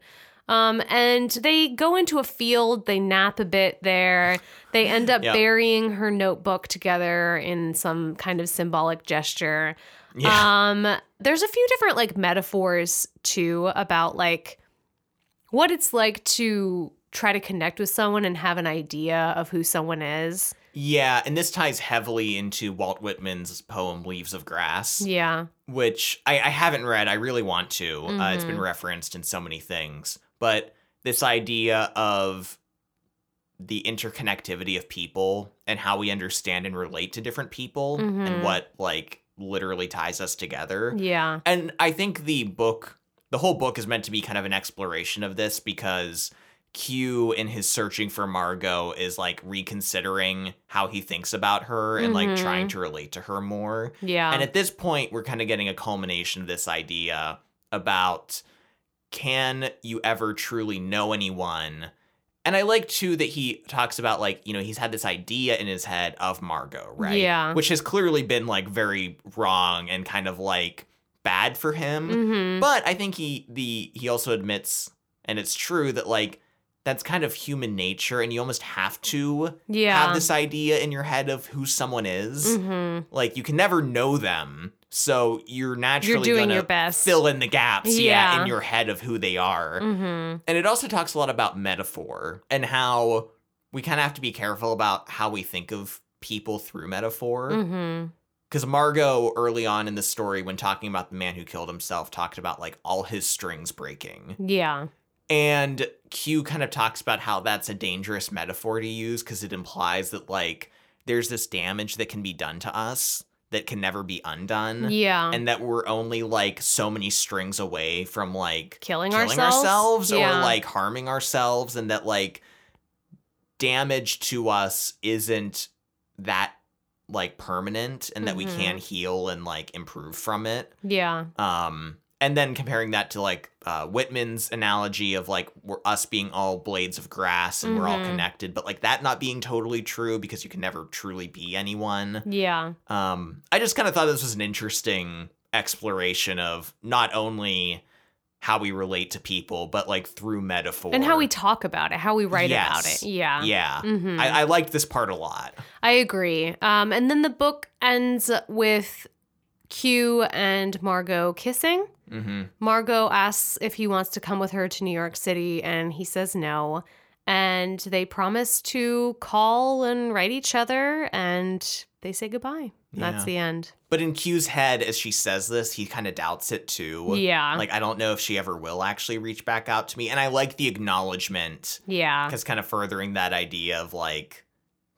Speaker 2: Um, and they go into a field, they nap a bit there. They end up
Speaker 1: Yep.
Speaker 2: burying her notebook together in some kind of symbolic gesture.
Speaker 1: Yeah.
Speaker 2: Um, there's a few different like metaphors too about like what it's like to try to connect with someone and have an idea of who someone is.
Speaker 1: Yeah, and this ties heavily into Walt Whitman's poem Leaves of Grass.
Speaker 2: Yeah.
Speaker 1: which I, I haven't read. I really want to. Uh, it's been
Speaker 2: Mhm.
Speaker 1: referenced in so many things. But this idea of the interconnectivity of people and how we understand and relate to different people
Speaker 2: Mhm.
Speaker 1: and what like literally ties us together.
Speaker 2: Yeah.
Speaker 1: And I think the book, the whole book is meant to be kind of an exploration of this because Q in his searching for Margot is like reconsidering how he thinks about her and like
Speaker 2: Mhm.
Speaker 1: trying to relate to her more.
Speaker 2: Yeah.
Speaker 1: And at this point, we're kind of getting a culmination of this idea about can you ever truly know anyone? And I like too that he talks about like, you know, he's had this idea in his head of Margot, right?
Speaker 2: Yeah.
Speaker 1: Which has clearly been like very wrong and kind of like bad for him.
Speaker 2: Mhm.
Speaker 1: But I think he the he also admits, and it's true that like that's kind of human nature, and you almost have to
Speaker 2: Yeah.
Speaker 1: have this idea in your head of who someone is.
Speaker 2: Mhm.
Speaker 1: Like you can never know them, so you're naturally
Speaker 2: doing
Speaker 1: gonna
Speaker 2: your best.
Speaker 1: fill in the gaps, yeah.
Speaker 2: Yeah.
Speaker 1: in your head of who they are.
Speaker 2: Mhm.
Speaker 1: And it also talks a lot about metaphor and how we kind of have to be careful about how we think of people through metaphor.
Speaker 2: Mhm.
Speaker 1: Because Margot, early on in the story, when talking about the man who killed himself, talked about like all his strings breaking.
Speaker 2: Yeah.
Speaker 1: And Q kind of talks about how that's a dangerous metaphor to use because it implies that like there's this damage that can be done to us that can never be undone.
Speaker 2: Yeah.
Speaker 1: And that we're only like so many strings away from like
Speaker 2: killing,
Speaker 1: killing
Speaker 2: ourselves.
Speaker 1: ourselves,
Speaker 2: yeah.
Speaker 1: or like harming ourselves, and that like damage to us isn't that like permanent and that we
Speaker 2: Mhm.
Speaker 1: can heal and like improve from it.
Speaker 2: Yeah.
Speaker 1: Um, and then comparing that to like uh, Whitman's analogy of like we're us being all blades of grass and we're all
Speaker 2: Mhm.
Speaker 1: connected, but like that not being totally true because you can never truly be anyone.
Speaker 2: Yeah.
Speaker 1: Um, I just kind of thought this was an interesting exploration of not only how we relate to people, but like through metaphor
Speaker 2: And how we talk about it, how we write about it. Yeah.
Speaker 1: Yeah,
Speaker 2: Mhm.
Speaker 1: I, I liked this part a lot.
Speaker 2: I agree. Um, and then the book ends with Q and Margot kissing.
Speaker 1: Hmm
Speaker 2: Margot asks if he wants to come with her to New York City, and he says no. And they promise to call and write each other, and they say goodbye.
Speaker 1: Yeah.
Speaker 2: That's the end.
Speaker 1: But in Q's head, as she says this, he kind of doubts it too.
Speaker 2: Yeah.
Speaker 1: Like I don't know if she ever will actually reach back out to me, and I like the acknowledgement
Speaker 2: yeah.
Speaker 1: because kind of furthering that idea of like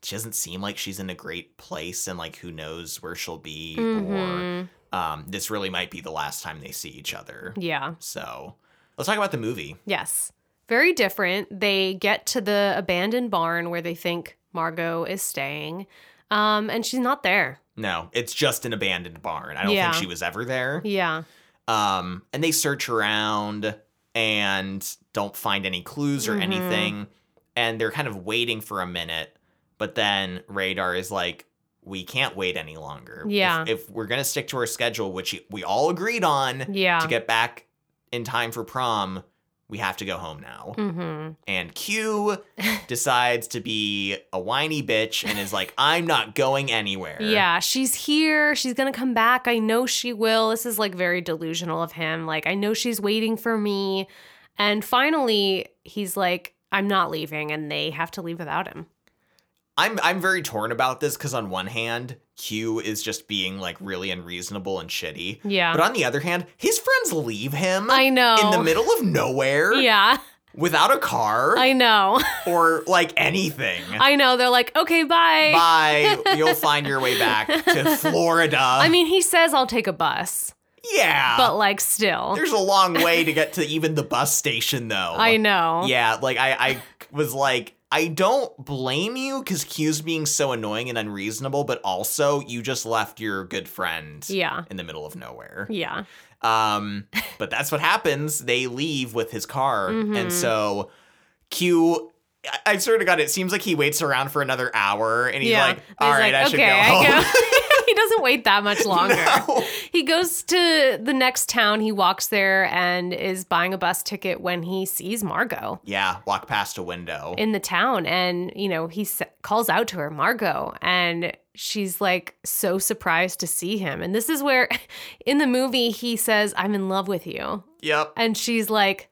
Speaker 1: she doesn't seem like she's in a great place, and like who knows where she'll be, or
Speaker 2: Mhm.
Speaker 1: Um, this really might be the last time they see each other.
Speaker 2: Yeah.
Speaker 1: So let's talk about the movie.
Speaker 2: Yes. Very different. They get to the abandoned barn where they think Margot is staying, um, and she's not there.
Speaker 1: No, it's just an abandoned barn. I don't
Speaker 2: Yeah.
Speaker 1: think she was ever there.
Speaker 2: Yeah.
Speaker 1: Um, and they search around and don't find any clues or
Speaker 2: Mhm.
Speaker 1: anything. And they're kind of waiting for a minute, but then Radar is like, we can't wait any longer. If-
Speaker 2: Yeah.
Speaker 1: If, we're going to stick to our schedule, which we all agreed on
Speaker 2: Yeah.
Speaker 1: to get back in time for prom, we have to go home now.
Speaker 2: mm-hmm.
Speaker 1: And Q decides to be a whiny bitch and is like, I'm not going anywhere.
Speaker 2: Yeah, she's here. She's going to come back. I know she will. This is like very delusional of him. Like, I know she's waiting for me. And finally, he's like, I'm not leaving. And they have to leave without him.
Speaker 1: I'm I'm very torn about this because on one hand, Q is just being like really unreasonable and shitty.
Speaker 2: Yeah.
Speaker 1: But on the other hand, his friends leave him
Speaker 2: I know.
Speaker 1: in the middle of nowhere
Speaker 2: Yeah,
Speaker 1: without a car
Speaker 2: I know.
Speaker 1: or like anything.
Speaker 2: I know. They're like, okay, bye.
Speaker 1: Bye. You'll find your way back to Florida.
Speaker 2: I mean, he says, I'll take a bus,
Speaker 1: yeah.
Speaker 2: but like, still.
Speaker 1: There's a long way to get to even the bus station though.
Speaker 2: I know.
Speaker 1: Yeah, like I, I was like, I don't blame you because Q's being so annoying and unreasonable, but also you just left your good friend
Speaker 2: Yeah.
Speaker 1: in the middle of nowhere.
Speaker 2: Yeah.
Speaker 1: Um, but that's what happens. They leave with his car,
Speaker 2: Mhm.
Speaker 1: and so Q. I, I swear to God, it seems like he waits around for another hour, and he's
Speaker 2: yeah.
Speaker 1: like, "All
Speaker 2: he's
Speaker 1: right,
Speaker 2: like,
Speaker 1: I should go home."
Speaker 2: he doesn't wait that much longer.
Speaker 1: No.
Speaker 2: He goes to the next town. He walks there and is buying a bus ticket when he sees Margot
Speaker 1: Yeah, walk past a window.
Speaker 2: in the town. And, you know, he s- calls out to her, Margot. And she's like so surprised to see him. And this is where in the movie he says, I'm in love with you.
Speaker 1: yep.
Speaker 2: And she's like,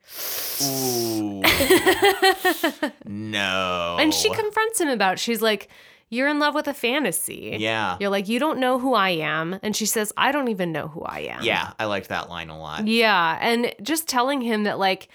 Speaker 1: Ooh. no.
Speaker 2: and she confronts him about, it. she's like, You're in love with a fantasy.
Speaker 1: Yeah.
Speaker 2: You're like, You don't know who I am. And she says, I don't even know who I am.
Speaker 1: Yeah, I liked that line a lot.
Speaker 2: Yeah, and just telling him that like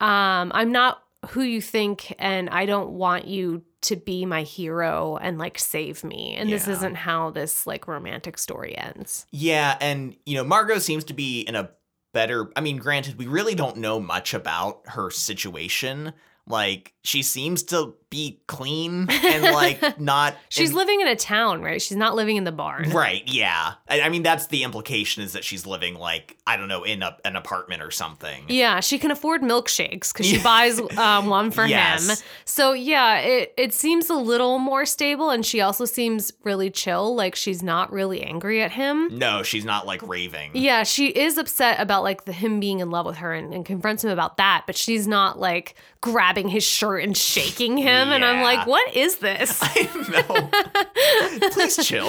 Speaker 2: um I'm not who you think and I don't want you to be my hero and like save me. And this isn't how this like romantic story ends.
Speaker 1: Yeah, and you know, Margot seems to be in a better I mean, granted, we really don't know much about her situation. Like, she seems to be clean and like not
Speaker 2: She's
Speaker 1: and-
Speaker 2: living in a town, right? She's not living in the barn.
Speaker 1: Right, yeah. I, I mean that's the implication is that she's living like, I don't know, in a, an apartment or something.
Speaker 2: Yeah, she can afford milkshakes because she buys um, one for him. So yeah, it it seems a little more stable, and she also seems really chill. Like she's not really angry at him.
Speaker 1: No, she's not like raving.
Speaker 2: Yeah, she is upset about like the him being in love with her and, and confronts him about that, but she's not like grabbing his shirt and shaking him. And I'm like, what is this?
Speaker 1: I know. Please chill.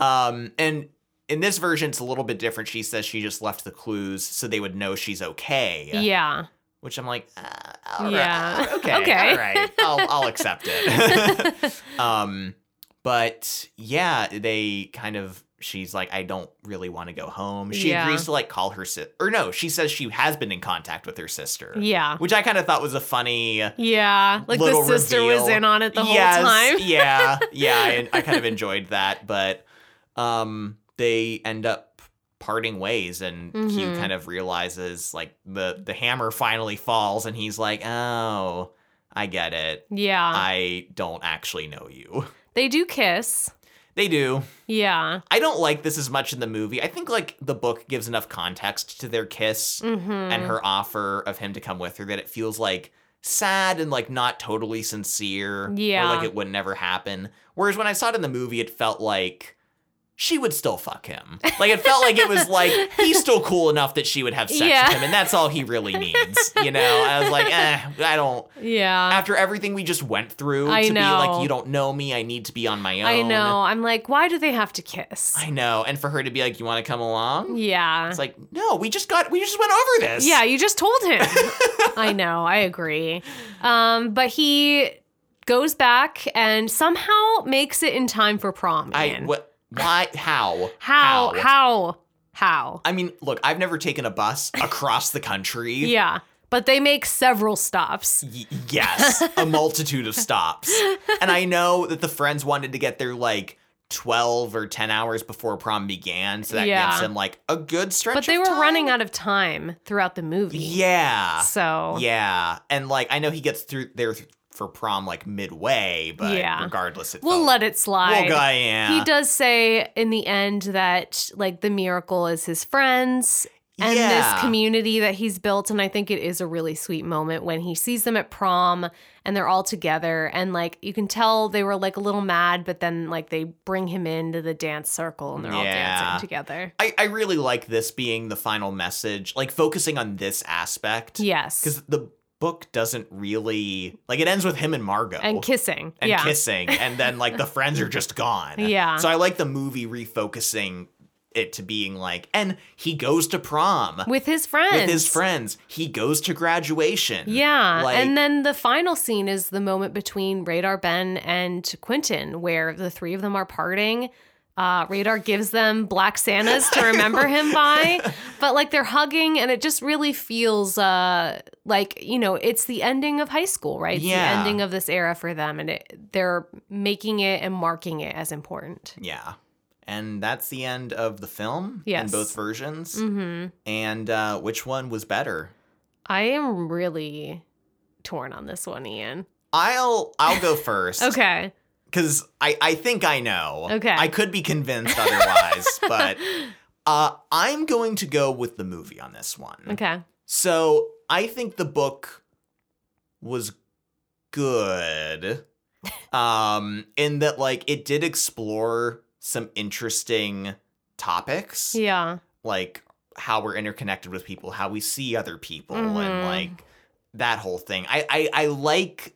Speaker 1: um, and in this version, it's a little bit different. She says she just left the clues so they would know she's okay.
Speaker 2: yeah.
Speaker 1: Which I'm like, uh, all right,
Speaker 2: Yeah.
Speaker 1: okay,
Speaker 2: Okay.
Speaker 1: all right, I'll, I'll accept it. um, but yeah, they kind of. She's like, I don't really want to go home. She
Speaker 2: Yeah.
Speaker 1: agrees to like call her sister, or no, she says she has been in contact with her sister,
Speaker 2: Yeah.
Speaker 1: which I kind of thought was a funny.
Speaker 2: Yeah. Like the sister was in on it the
Speaker 1: Yes,
Speaker 2: whole time.
Speaker 1: yeah, yeah. I, I kind of enjoyed that, but um, they end up parting ways, and Q
Speaker 2: Mhm.
Speaker 1: kind of realizes like the the hammer finally falls, and he's like, "Oh, I get it.
Speaker 2: Yeah.
Speaker 1: I don't actually know you."
Speaker 2: They do kiss.
Speaker 1: They do.
Speaker 2: Yeah.
Speaker 1: I don't like this as much in the movie. I think like the book gives enough context to their kiss
Speaker 2: Mm-hmm.
Speaker 1: and her offer of him to come with her that it feels like sad and like not totally sincere.
Speaker 2: Yeah.
Speaker 1: Or like it would never happen. Whereas when I saw it in the movie, it felt like she would still fuck him. Like it felt like it was like he's still cool enough that she would have sex
Speaker 2: Yeah.
Speaker 1: with him, and that's all he really needs. You know? I was like, eh, I don't
Speaker 2: Yeah.
Speaker 1: after everything we just went through
Speaker 2: I
Speaker 1: to be
Speaker 2: know.
Speaker 1: like, you don't know me, I need to be on my own.
Speaker 2: I know. I'm like, why do they have to kiss?
Speaker 1: I know. And for her to be like, you want to come along?
Speaker 2: yeah.
Speaker 1: It's like, no, we just got we just went over this.
Speaker 2: Yeah, you just told him. I know, I agree. Um, but he goes back and somehow makes it in time for prom.
Speaker 1: I what why how?
Speaker 2: how, how, how?
Speaker 1: I mean, look, I've never taken a bus across the country.
Speaker 2: Yeah. But they make several stops.
Speaker 1: Y- yes, a multitude of stops. And I know that the friends wanted to get there like 12 or 10 hours before prom began, so that
Speaker 2: Yeah.
Speaker 1: gives them like a good stretch
Speaker 2: But they were
Speaker 1: time.
Speaker 2: running out of time throughout the movie.
Speaker 1: Yeah.
Speaker 2: So
Speaker 1: Yeah. And like I know he gets through there th- for prom like midway, but
Speaker 2: Yeah.
Speaker 1: regardless it
Speaker 2: we'll
Speaker 1: felt-
Speaker 2: let it slide.
Speaker 1: Well, yeah.
Speaker 2: He does say in the end that like the miracle is his friends and
Speaker 1: Yeah.
Speaker 2: this community that he's built and I think it is a really sweet moment when he sees them at prom and they're all together and like you can tell they were like a little mad but then like they bring him into the dance circle and they're all dancing together.
Speaker 1: I, I really like this being the final message, like focusing on this aspect.
Speaker 2: Yes.
Speaker 1: Because the book doesn't really like it ends with him and Margot
Speaker 2: And kissing.
Speaker 1: and
Speaker 2: yeah.
Speaker 1: kissing, and then like the friends are just gone.
Speaker 2: Yeah.
Speaker 1: So I like the movie refocusing it to being like, and he goes to prom
Speaker 2: With his friends.
Speaker 1: with his friends. He goes to graduation.
Speaker 2: Yeah.
Speaker 1: Like-
Speaker 2: and then the final scene is the moment between Radar Ben and Quentin, where the three of them are parting. Uh, Radar gives them black Santas to remember him by, but like they're hugging, and it just really feels uh, like you know it's the ending of high school, right? It's
Speaker 1: Yeah.
Speaker 2: the ending of this era for them, and it, they're making it and marking it as important.
Speaker 1: Yeah. And that's the end of the film
Speaker 2: Yes.
Speaker 1: in both versions.
Speaker 2: hmm
Speaker 1: And uh, which one was better?
Speaker 2: I am really torn on this one, Ian.
Speaker 1: I'll I'll go first.
Speaker 2: Okay.
Speaker 1: Because I, I think I know.
Speaker 2: Okay.
Speaker 1: I could be convinced otherwise, but uh, I'm going to go with the movie on this one.
Speaker 2: Okay.
Speaker 1: So I think the book was good, um, in that like it did explore some interesting topics,
Speaker 2: Yeah.
Speaker 1: like how we're interconnected with people, how we see other people,
Speaker 2: Mhm.
Speaker 1: and like that whole thing. I, I I like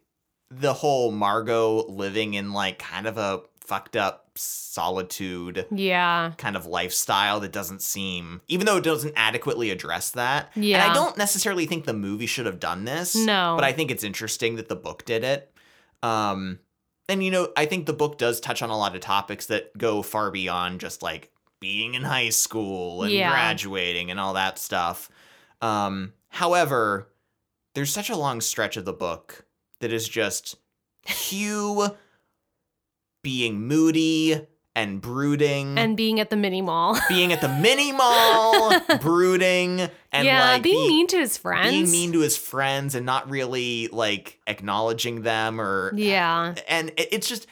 Speaker 1: the whole Margot living in like kind of a fucked up solitude
Speaker 2: Yeah.
Speaker 1: kind of lifestyle that doesn't seem even though it doesn't adequately address that. And
Speaker 2: Yeah.
Speaker 1: I don't necessarily think the movie should have done this.
Speaker 2: No.
Speaker 1: But I think it's interesting that the book did it. Um and you know, I think the book does touch on a lot of topics that go far beyond just like being in high school and
Speaker 2: Yeah.
Speaker 1: graduating and all that stuff. Um however, there's such a long stretch of the book that is just Q being moody and brooding
Speaker 2: and being at the mini mall.
Speaker 1: being at the mini mall, brooding and
Speaker 2: yeah,
Speaker 1: like
Speaker 2: being
Speaker 1: be-
Speaker 2: mean to his friends.
Speaker 1: being mean to his friends and not really like acknowledging them or
Speaker 2: Yeah.
Speaker 1: and it's just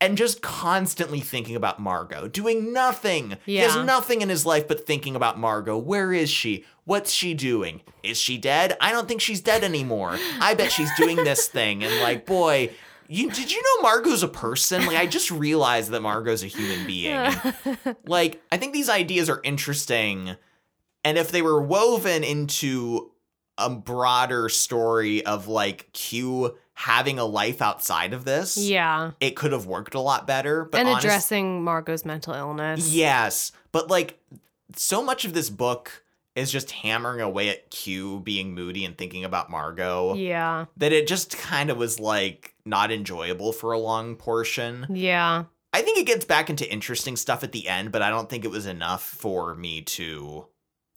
Speaker 1: and just constantly thinking about Margot, doing nothing. He has nothing in his life but thinking about Margot. Where is she? What's she doing? Is she dead? I don't think she's dead anymore. I bet she's doing this thing. And like, boy, you did you know Margot's a person? Like, I just realized that Margot's a human being. like, I think these ideas are interesting. And if they were woven into a broader story of like Q having a life outside of this,
Speaker 2: Yeah.
Speaker 1: it could have worked a lot better. But
Speaker 2: and
Speaker 1: honest-
Speaker 2: addressing Margot's mental illness.
Speaker 1: yes, but like so much of this book is just hammering away at Q being moody and thinking about Margot
Speaker 2: Yeah.
Speaker 1: that it just kind of was like not enjoyable for a long portion.
Speaker 2: Yeah.
Speaker 1: I think it gets back into interesting stuff at the end, but I don't think it was enough for me to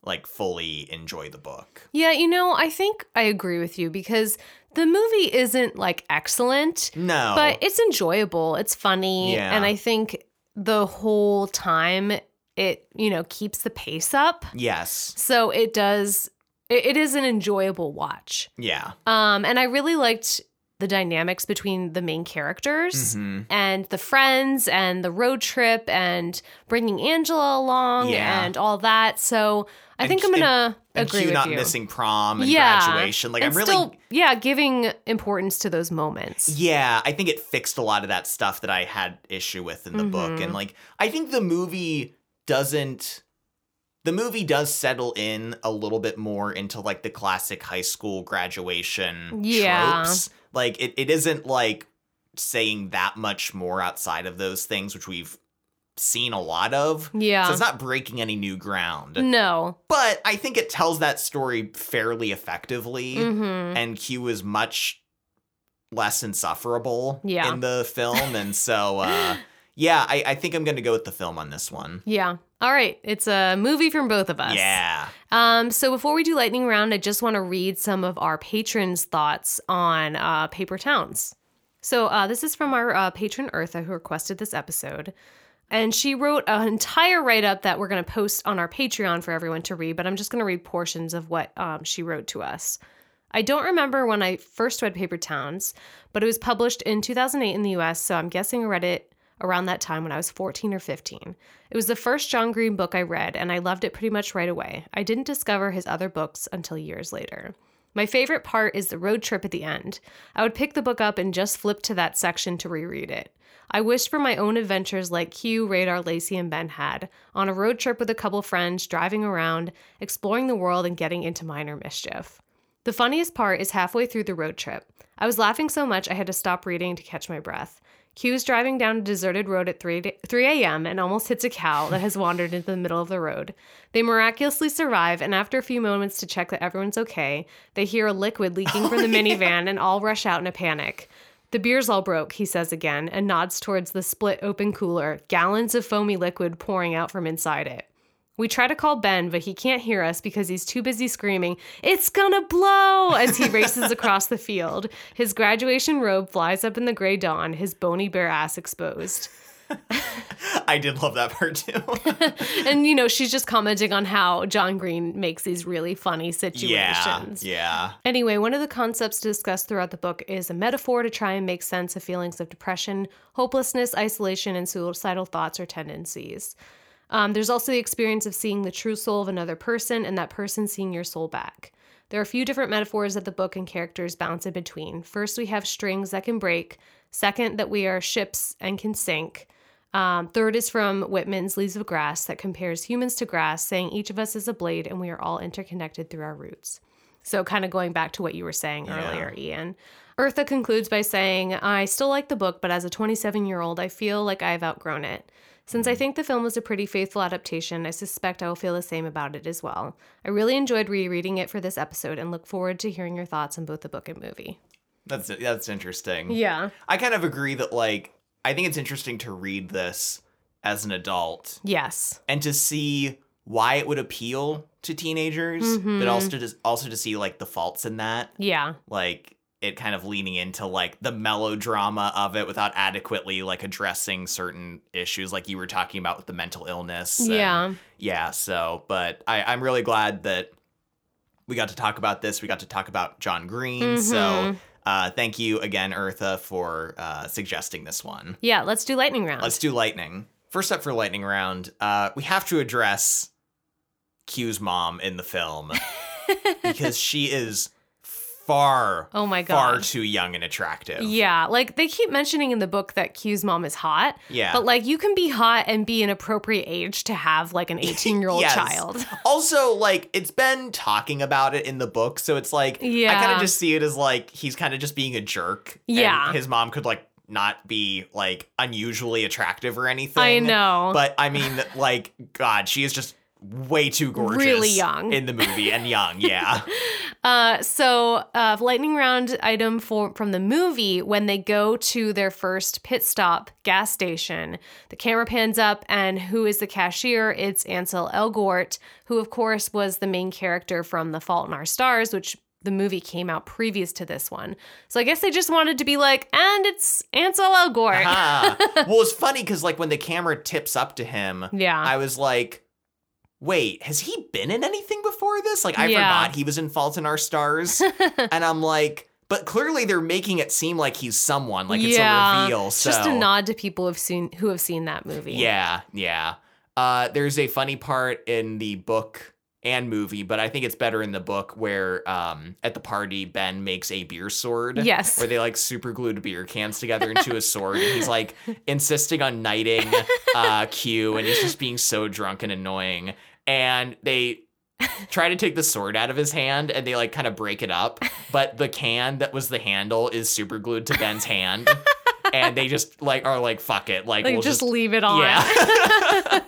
Speaker 1: like fully enjoy the book.
Speaker 2: Yeah, you know, I think I agree with you because the movie isn't like excellent,
Speaker 1: No.
Speaker 2: but it's enjoyable. It's funny.
Speaker 1: Yeah.
Speaker 2: And I think the whole time it, you know, keeps the pace up.
Speaker 1: yes.
Speaker 2: So it does it, it is an enjoyable watch.
Speaker 1: Yeah.
Speaker 2: Um and I really liked the dynamics between the main characters
Speaker 1: hmm
Speaker 2: and the friends and the road trip and bringing Angela along
Speaker 1: Yeah.
Speaker 2: and all that. So I
Speaker 1: And
Speaker 2: think I'm gonna
Speaker 1: And
Speaker 2: agree
Speaker 1: Q
Speaker 2: with
Speaker 1: not
Speaker 2: you.
Speaker 1: missing prom and
Speaker 2: yeah,
Speaker 1: graduation. Like
Speaker 2: and
Speaker 1: I'm really
Speaker 2: still, yeah, giving importance to those moments.
Speaker 1: Yeah, I think it fixed a lot of that stuff that I had issue with in the book.
Speaker 2: Mhm.
Speaker 1: And like I think the movie doesn't the movie does settle in a little bit more into like the classic high school graduation
Speaker 2: Yeah.
Speaker 1: tropes. Like it, it isn't like saying that much more outside of those things which we've seen a lot of.
Speaker 2: Yeah.
Speaker 1: So it's not breaking any new ground.
Speaker 2: no.
Speaker 1: But I think it tells that story fairly effectively
Speaker 2: hmm
Speaker 1: and Q is much less insufferable
Speaker 2: Yeah.
Speaker 1: in the film. And so, uh, yeah, I, I think I'm going to go with the film on this one.
Speaker 2: Yeah. All right. It's a movie from both of us.
Speaker 1: Yeah.
Speaker 2: Um, so before we do lightning round, I just want to read some of our patrons' thoughts on uh, Paper Towns. So uh, this is from our uh, patron Eartha, who requested this episode. And she wrote an entire write up that we're going to post on our Patreon for everyone to read, but I'm just going to read portions of what um, she wrote to us. I don't remember when I first read Paper Towns, but it was published in 2008 in the US, so I'm guessing I read it around that time when I was 14 or 15. It was the first John Green book I read, and I loved it pretty much right away. I didn't discover his other books until years later. My favorite part is the road trip at the end. I would pick the book up and just flip to that section to reread it. I wished for my own adventures like Q, Radar, Lacey, and Ben had, on a road trip with a couple friends, driving around, exploring the world, and getting into minor mischief. The funniest part is halfway through the road trip. I was laughing so much I had to stop reading to catch my breath. Q is driving down a deserted road at 3, 3 a.m. and almost hits a cow that has wandered into the middle of the road. They miraculously survive, and after a few moments to check that everyone's okay, they hear a liquid leaking from the oh, minivan and all rush out in a panic. The beer's all broke, he says again, and nods towards the split open cooler, gallons of foamy liquid pouring out from inside it. We try to call Ben, but he can't hear us because he's too busy screaming, It's gonna blow! as he races across the field. His graduation robe flies up in the gray dawn, his bony bare ass exposed.
Speaker 1: I did love that part too.
Speaker 2: And, you know, she's just commenting on how John Green makes these really funny situations.
Speaker 1: yeah. Yeah.
Speaker 2: Anyway, one of the concepts discussed throughout the book is a metaphor to try and make sense of feelings of depression, hopelessness, isolation, and suicidal thoughts or tendencies. Um, there's also the experience of seeing the true soul of another person and that person seeing your soul back. There are a few different metaphors that the book and characters bounce in between. First, we have strings that can break. Second, that we are ships and can sink. Um, third is from Whitman's Leaves of Grass that compares humans to grass, saying each of us is a blade and we are all interconnected through our roots. So, kind of going back to what you were saying
Speaker 1: Yeah.
Speaker 2: earlier, Ian. Eartha concludes by saying, I still like the book, but as a 27 year old, I feel like I've outgrown it. Since I think the film was a pretty faithful adaptation, I suspect I will feel the same about it as well. I really enjoyed rereading it for this episode and look forward to hearing your thoughts on both the book and movie.
Speaker 1: That's that's interesting.
Speaker 2: Yeah.
Speaker 1: I kind of agree that like I think it's interesting to read this as an adult
Speaker 2: Yes.
Speaker 1: and to see why it would appeal to teenagers,
Speaker 2: Mhm.
Speaker 1: but also to also to see like the faults in that.
Speaker 2: Yeah.
Speaker 1: Like it kind of leaning into like the melodrama of it without adequately like addressing certain issues like you were talking about with the mental illness.
Speaker 2: Yeah.
Speaker 1: yeah. So, but I, I'm really glad that we got to talk about this. We got to talk about John Green. So,
Speaker 2: Mhm.
Speaker 1: uh, thank you again, Eartha, for uh, suggesting this one.
Speaker 2: Yeah, let's do lightning round.
Speaker 1: Let's do lightning. First up for lightning round, uh, we have to address Q's mom in the film because she is far,
Speaker 2: Oh my god, far
Speaker 1: too young and attractive.
Speaker 2: Yeah, like they keep mentioning in the book that Q's mom is hot,
Speaker 1: Yeah.
Speaker 2: but like you can be hot and be an appropriate age to have like an 18 year old
Speaker 1: Yes.
Speaker 2: child.
Speaker 1: Also, like it's been talking about it in the book, so it's like I kind of just see it as like he's kind of just being a jerk. and
Speaker 2: Yeah.
Speaker 1: his mom could like not be like unusually attractive or anything.
Speaker 2: I know.
Speaker 1: but I mean, like God, she is just way too gorgeous,
Speaker 2: Really young.
Speaker 1: in the movie and young. Yeah,
Speaker 2: Uh, so, uh, lightning round item for from the movie when they go to their first pit stop gas station, the camera pans up, and who is the cashier? It's Ansel Elgort, who of course was the main character from The Fault in Our Stars, which the movie came out previous to this one. So I guess they just wanted to be like, and it's Ansel Elgort.
Speaker 1: Well, it's funny because like when the camera tips up to him,
Speaker 2: Yeah.
Speaker 1: I was like, wait, has he been in anything before this? Like, I
Speaker 2: Yeah.
Speaker 1: forgot he was in Fault in Our Stars. and I'm like, but clearly they're making it seem like he's someone, like it's a reveal. So
Speaker 2: just a nod to people who've seen who have seen that movie.
Speaker 1: Yeah, yeah. Uh, there's a funny part in the book and movie, but I think it's better in the book where um, at the party Ben makes a beer sword.
Speaker 2: Yes.
Speaker 1: Where they like super glued beer cans together into a sword, and he's like insisting on knighting uh, Q, and he's just being so drunk and annoying. And they try to take the sword out of his hand, and they like kind of break it up, but the can that was the handle is super glued to Ben's hand. And they just like are like fuck it, like,
Speaker 2: Like
Speaker 1: we'll
Speaker 2: just,
Speaker 1: just
Speaker 2: leave it on.
Speaker 1: yeah.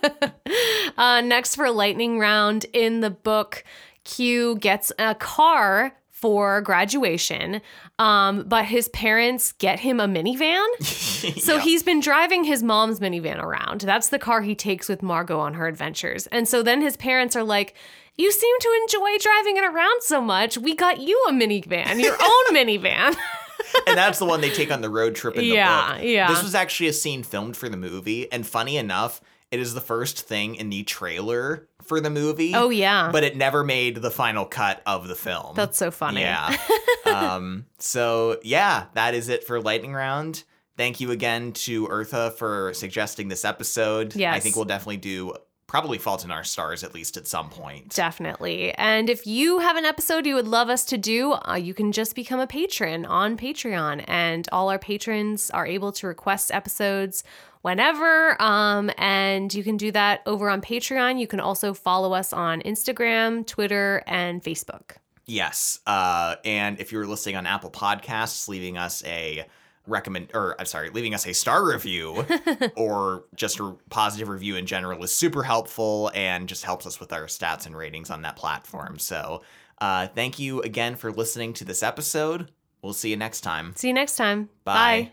Speaker 2: uh, next for lightning round in the book, Q gets a car for graduation, um, but his parents get him a minivan. So
Speaker 1: Yeah.
Speaker 2: he's been driving his mom's minivan around. That's the car he takes with Margot on her adventures. And so then his parents are like, You seem to enjoy driving it around so much. We got you a minivan, your own minivan.
Speaker 1: and that's the one they take on the road trip in the
Speaker 2: Yeah,
Speaker 1: book.
Speaker 2: yeah.
Speaker 1: This was actually a scene filmed for the movie, and funny enough, it is the first thing in the trailer for the movie.
Speaker 2: oh, yeah.
Speaker 1: But it never made the final cut of the film.
Speaker 2: That's so funny.
Speaker 1: Yeah. um, so yeah, that is it for lightning round. Thank you again to Eartha for suggesting this episode. I think we'll definitely do probably Fault in Our Stars at least at some point.
Speaker 2: Definitely. And if you have an episode you would love us to do, uh, you can just become a patron on Patreon. And all our patrons are able to request episodes whenever. Um, and you can do that over on Patreon. You can also follow us on Instagram, Twitter, and Facebook.
Speaker 1: Yes. Uh, and if you're listening on Apple Podcasts, leaving us a recommend or I'm sorry, leaving us a star review or just a positive review in general is super helpful and just helps us with our stats and ratings on that platform. So uh, thank you again for listening to this episode. We'll see you next time.
Speaker 2: See you next time.
Speaker 1: Bye.
Speaker 2: Bye.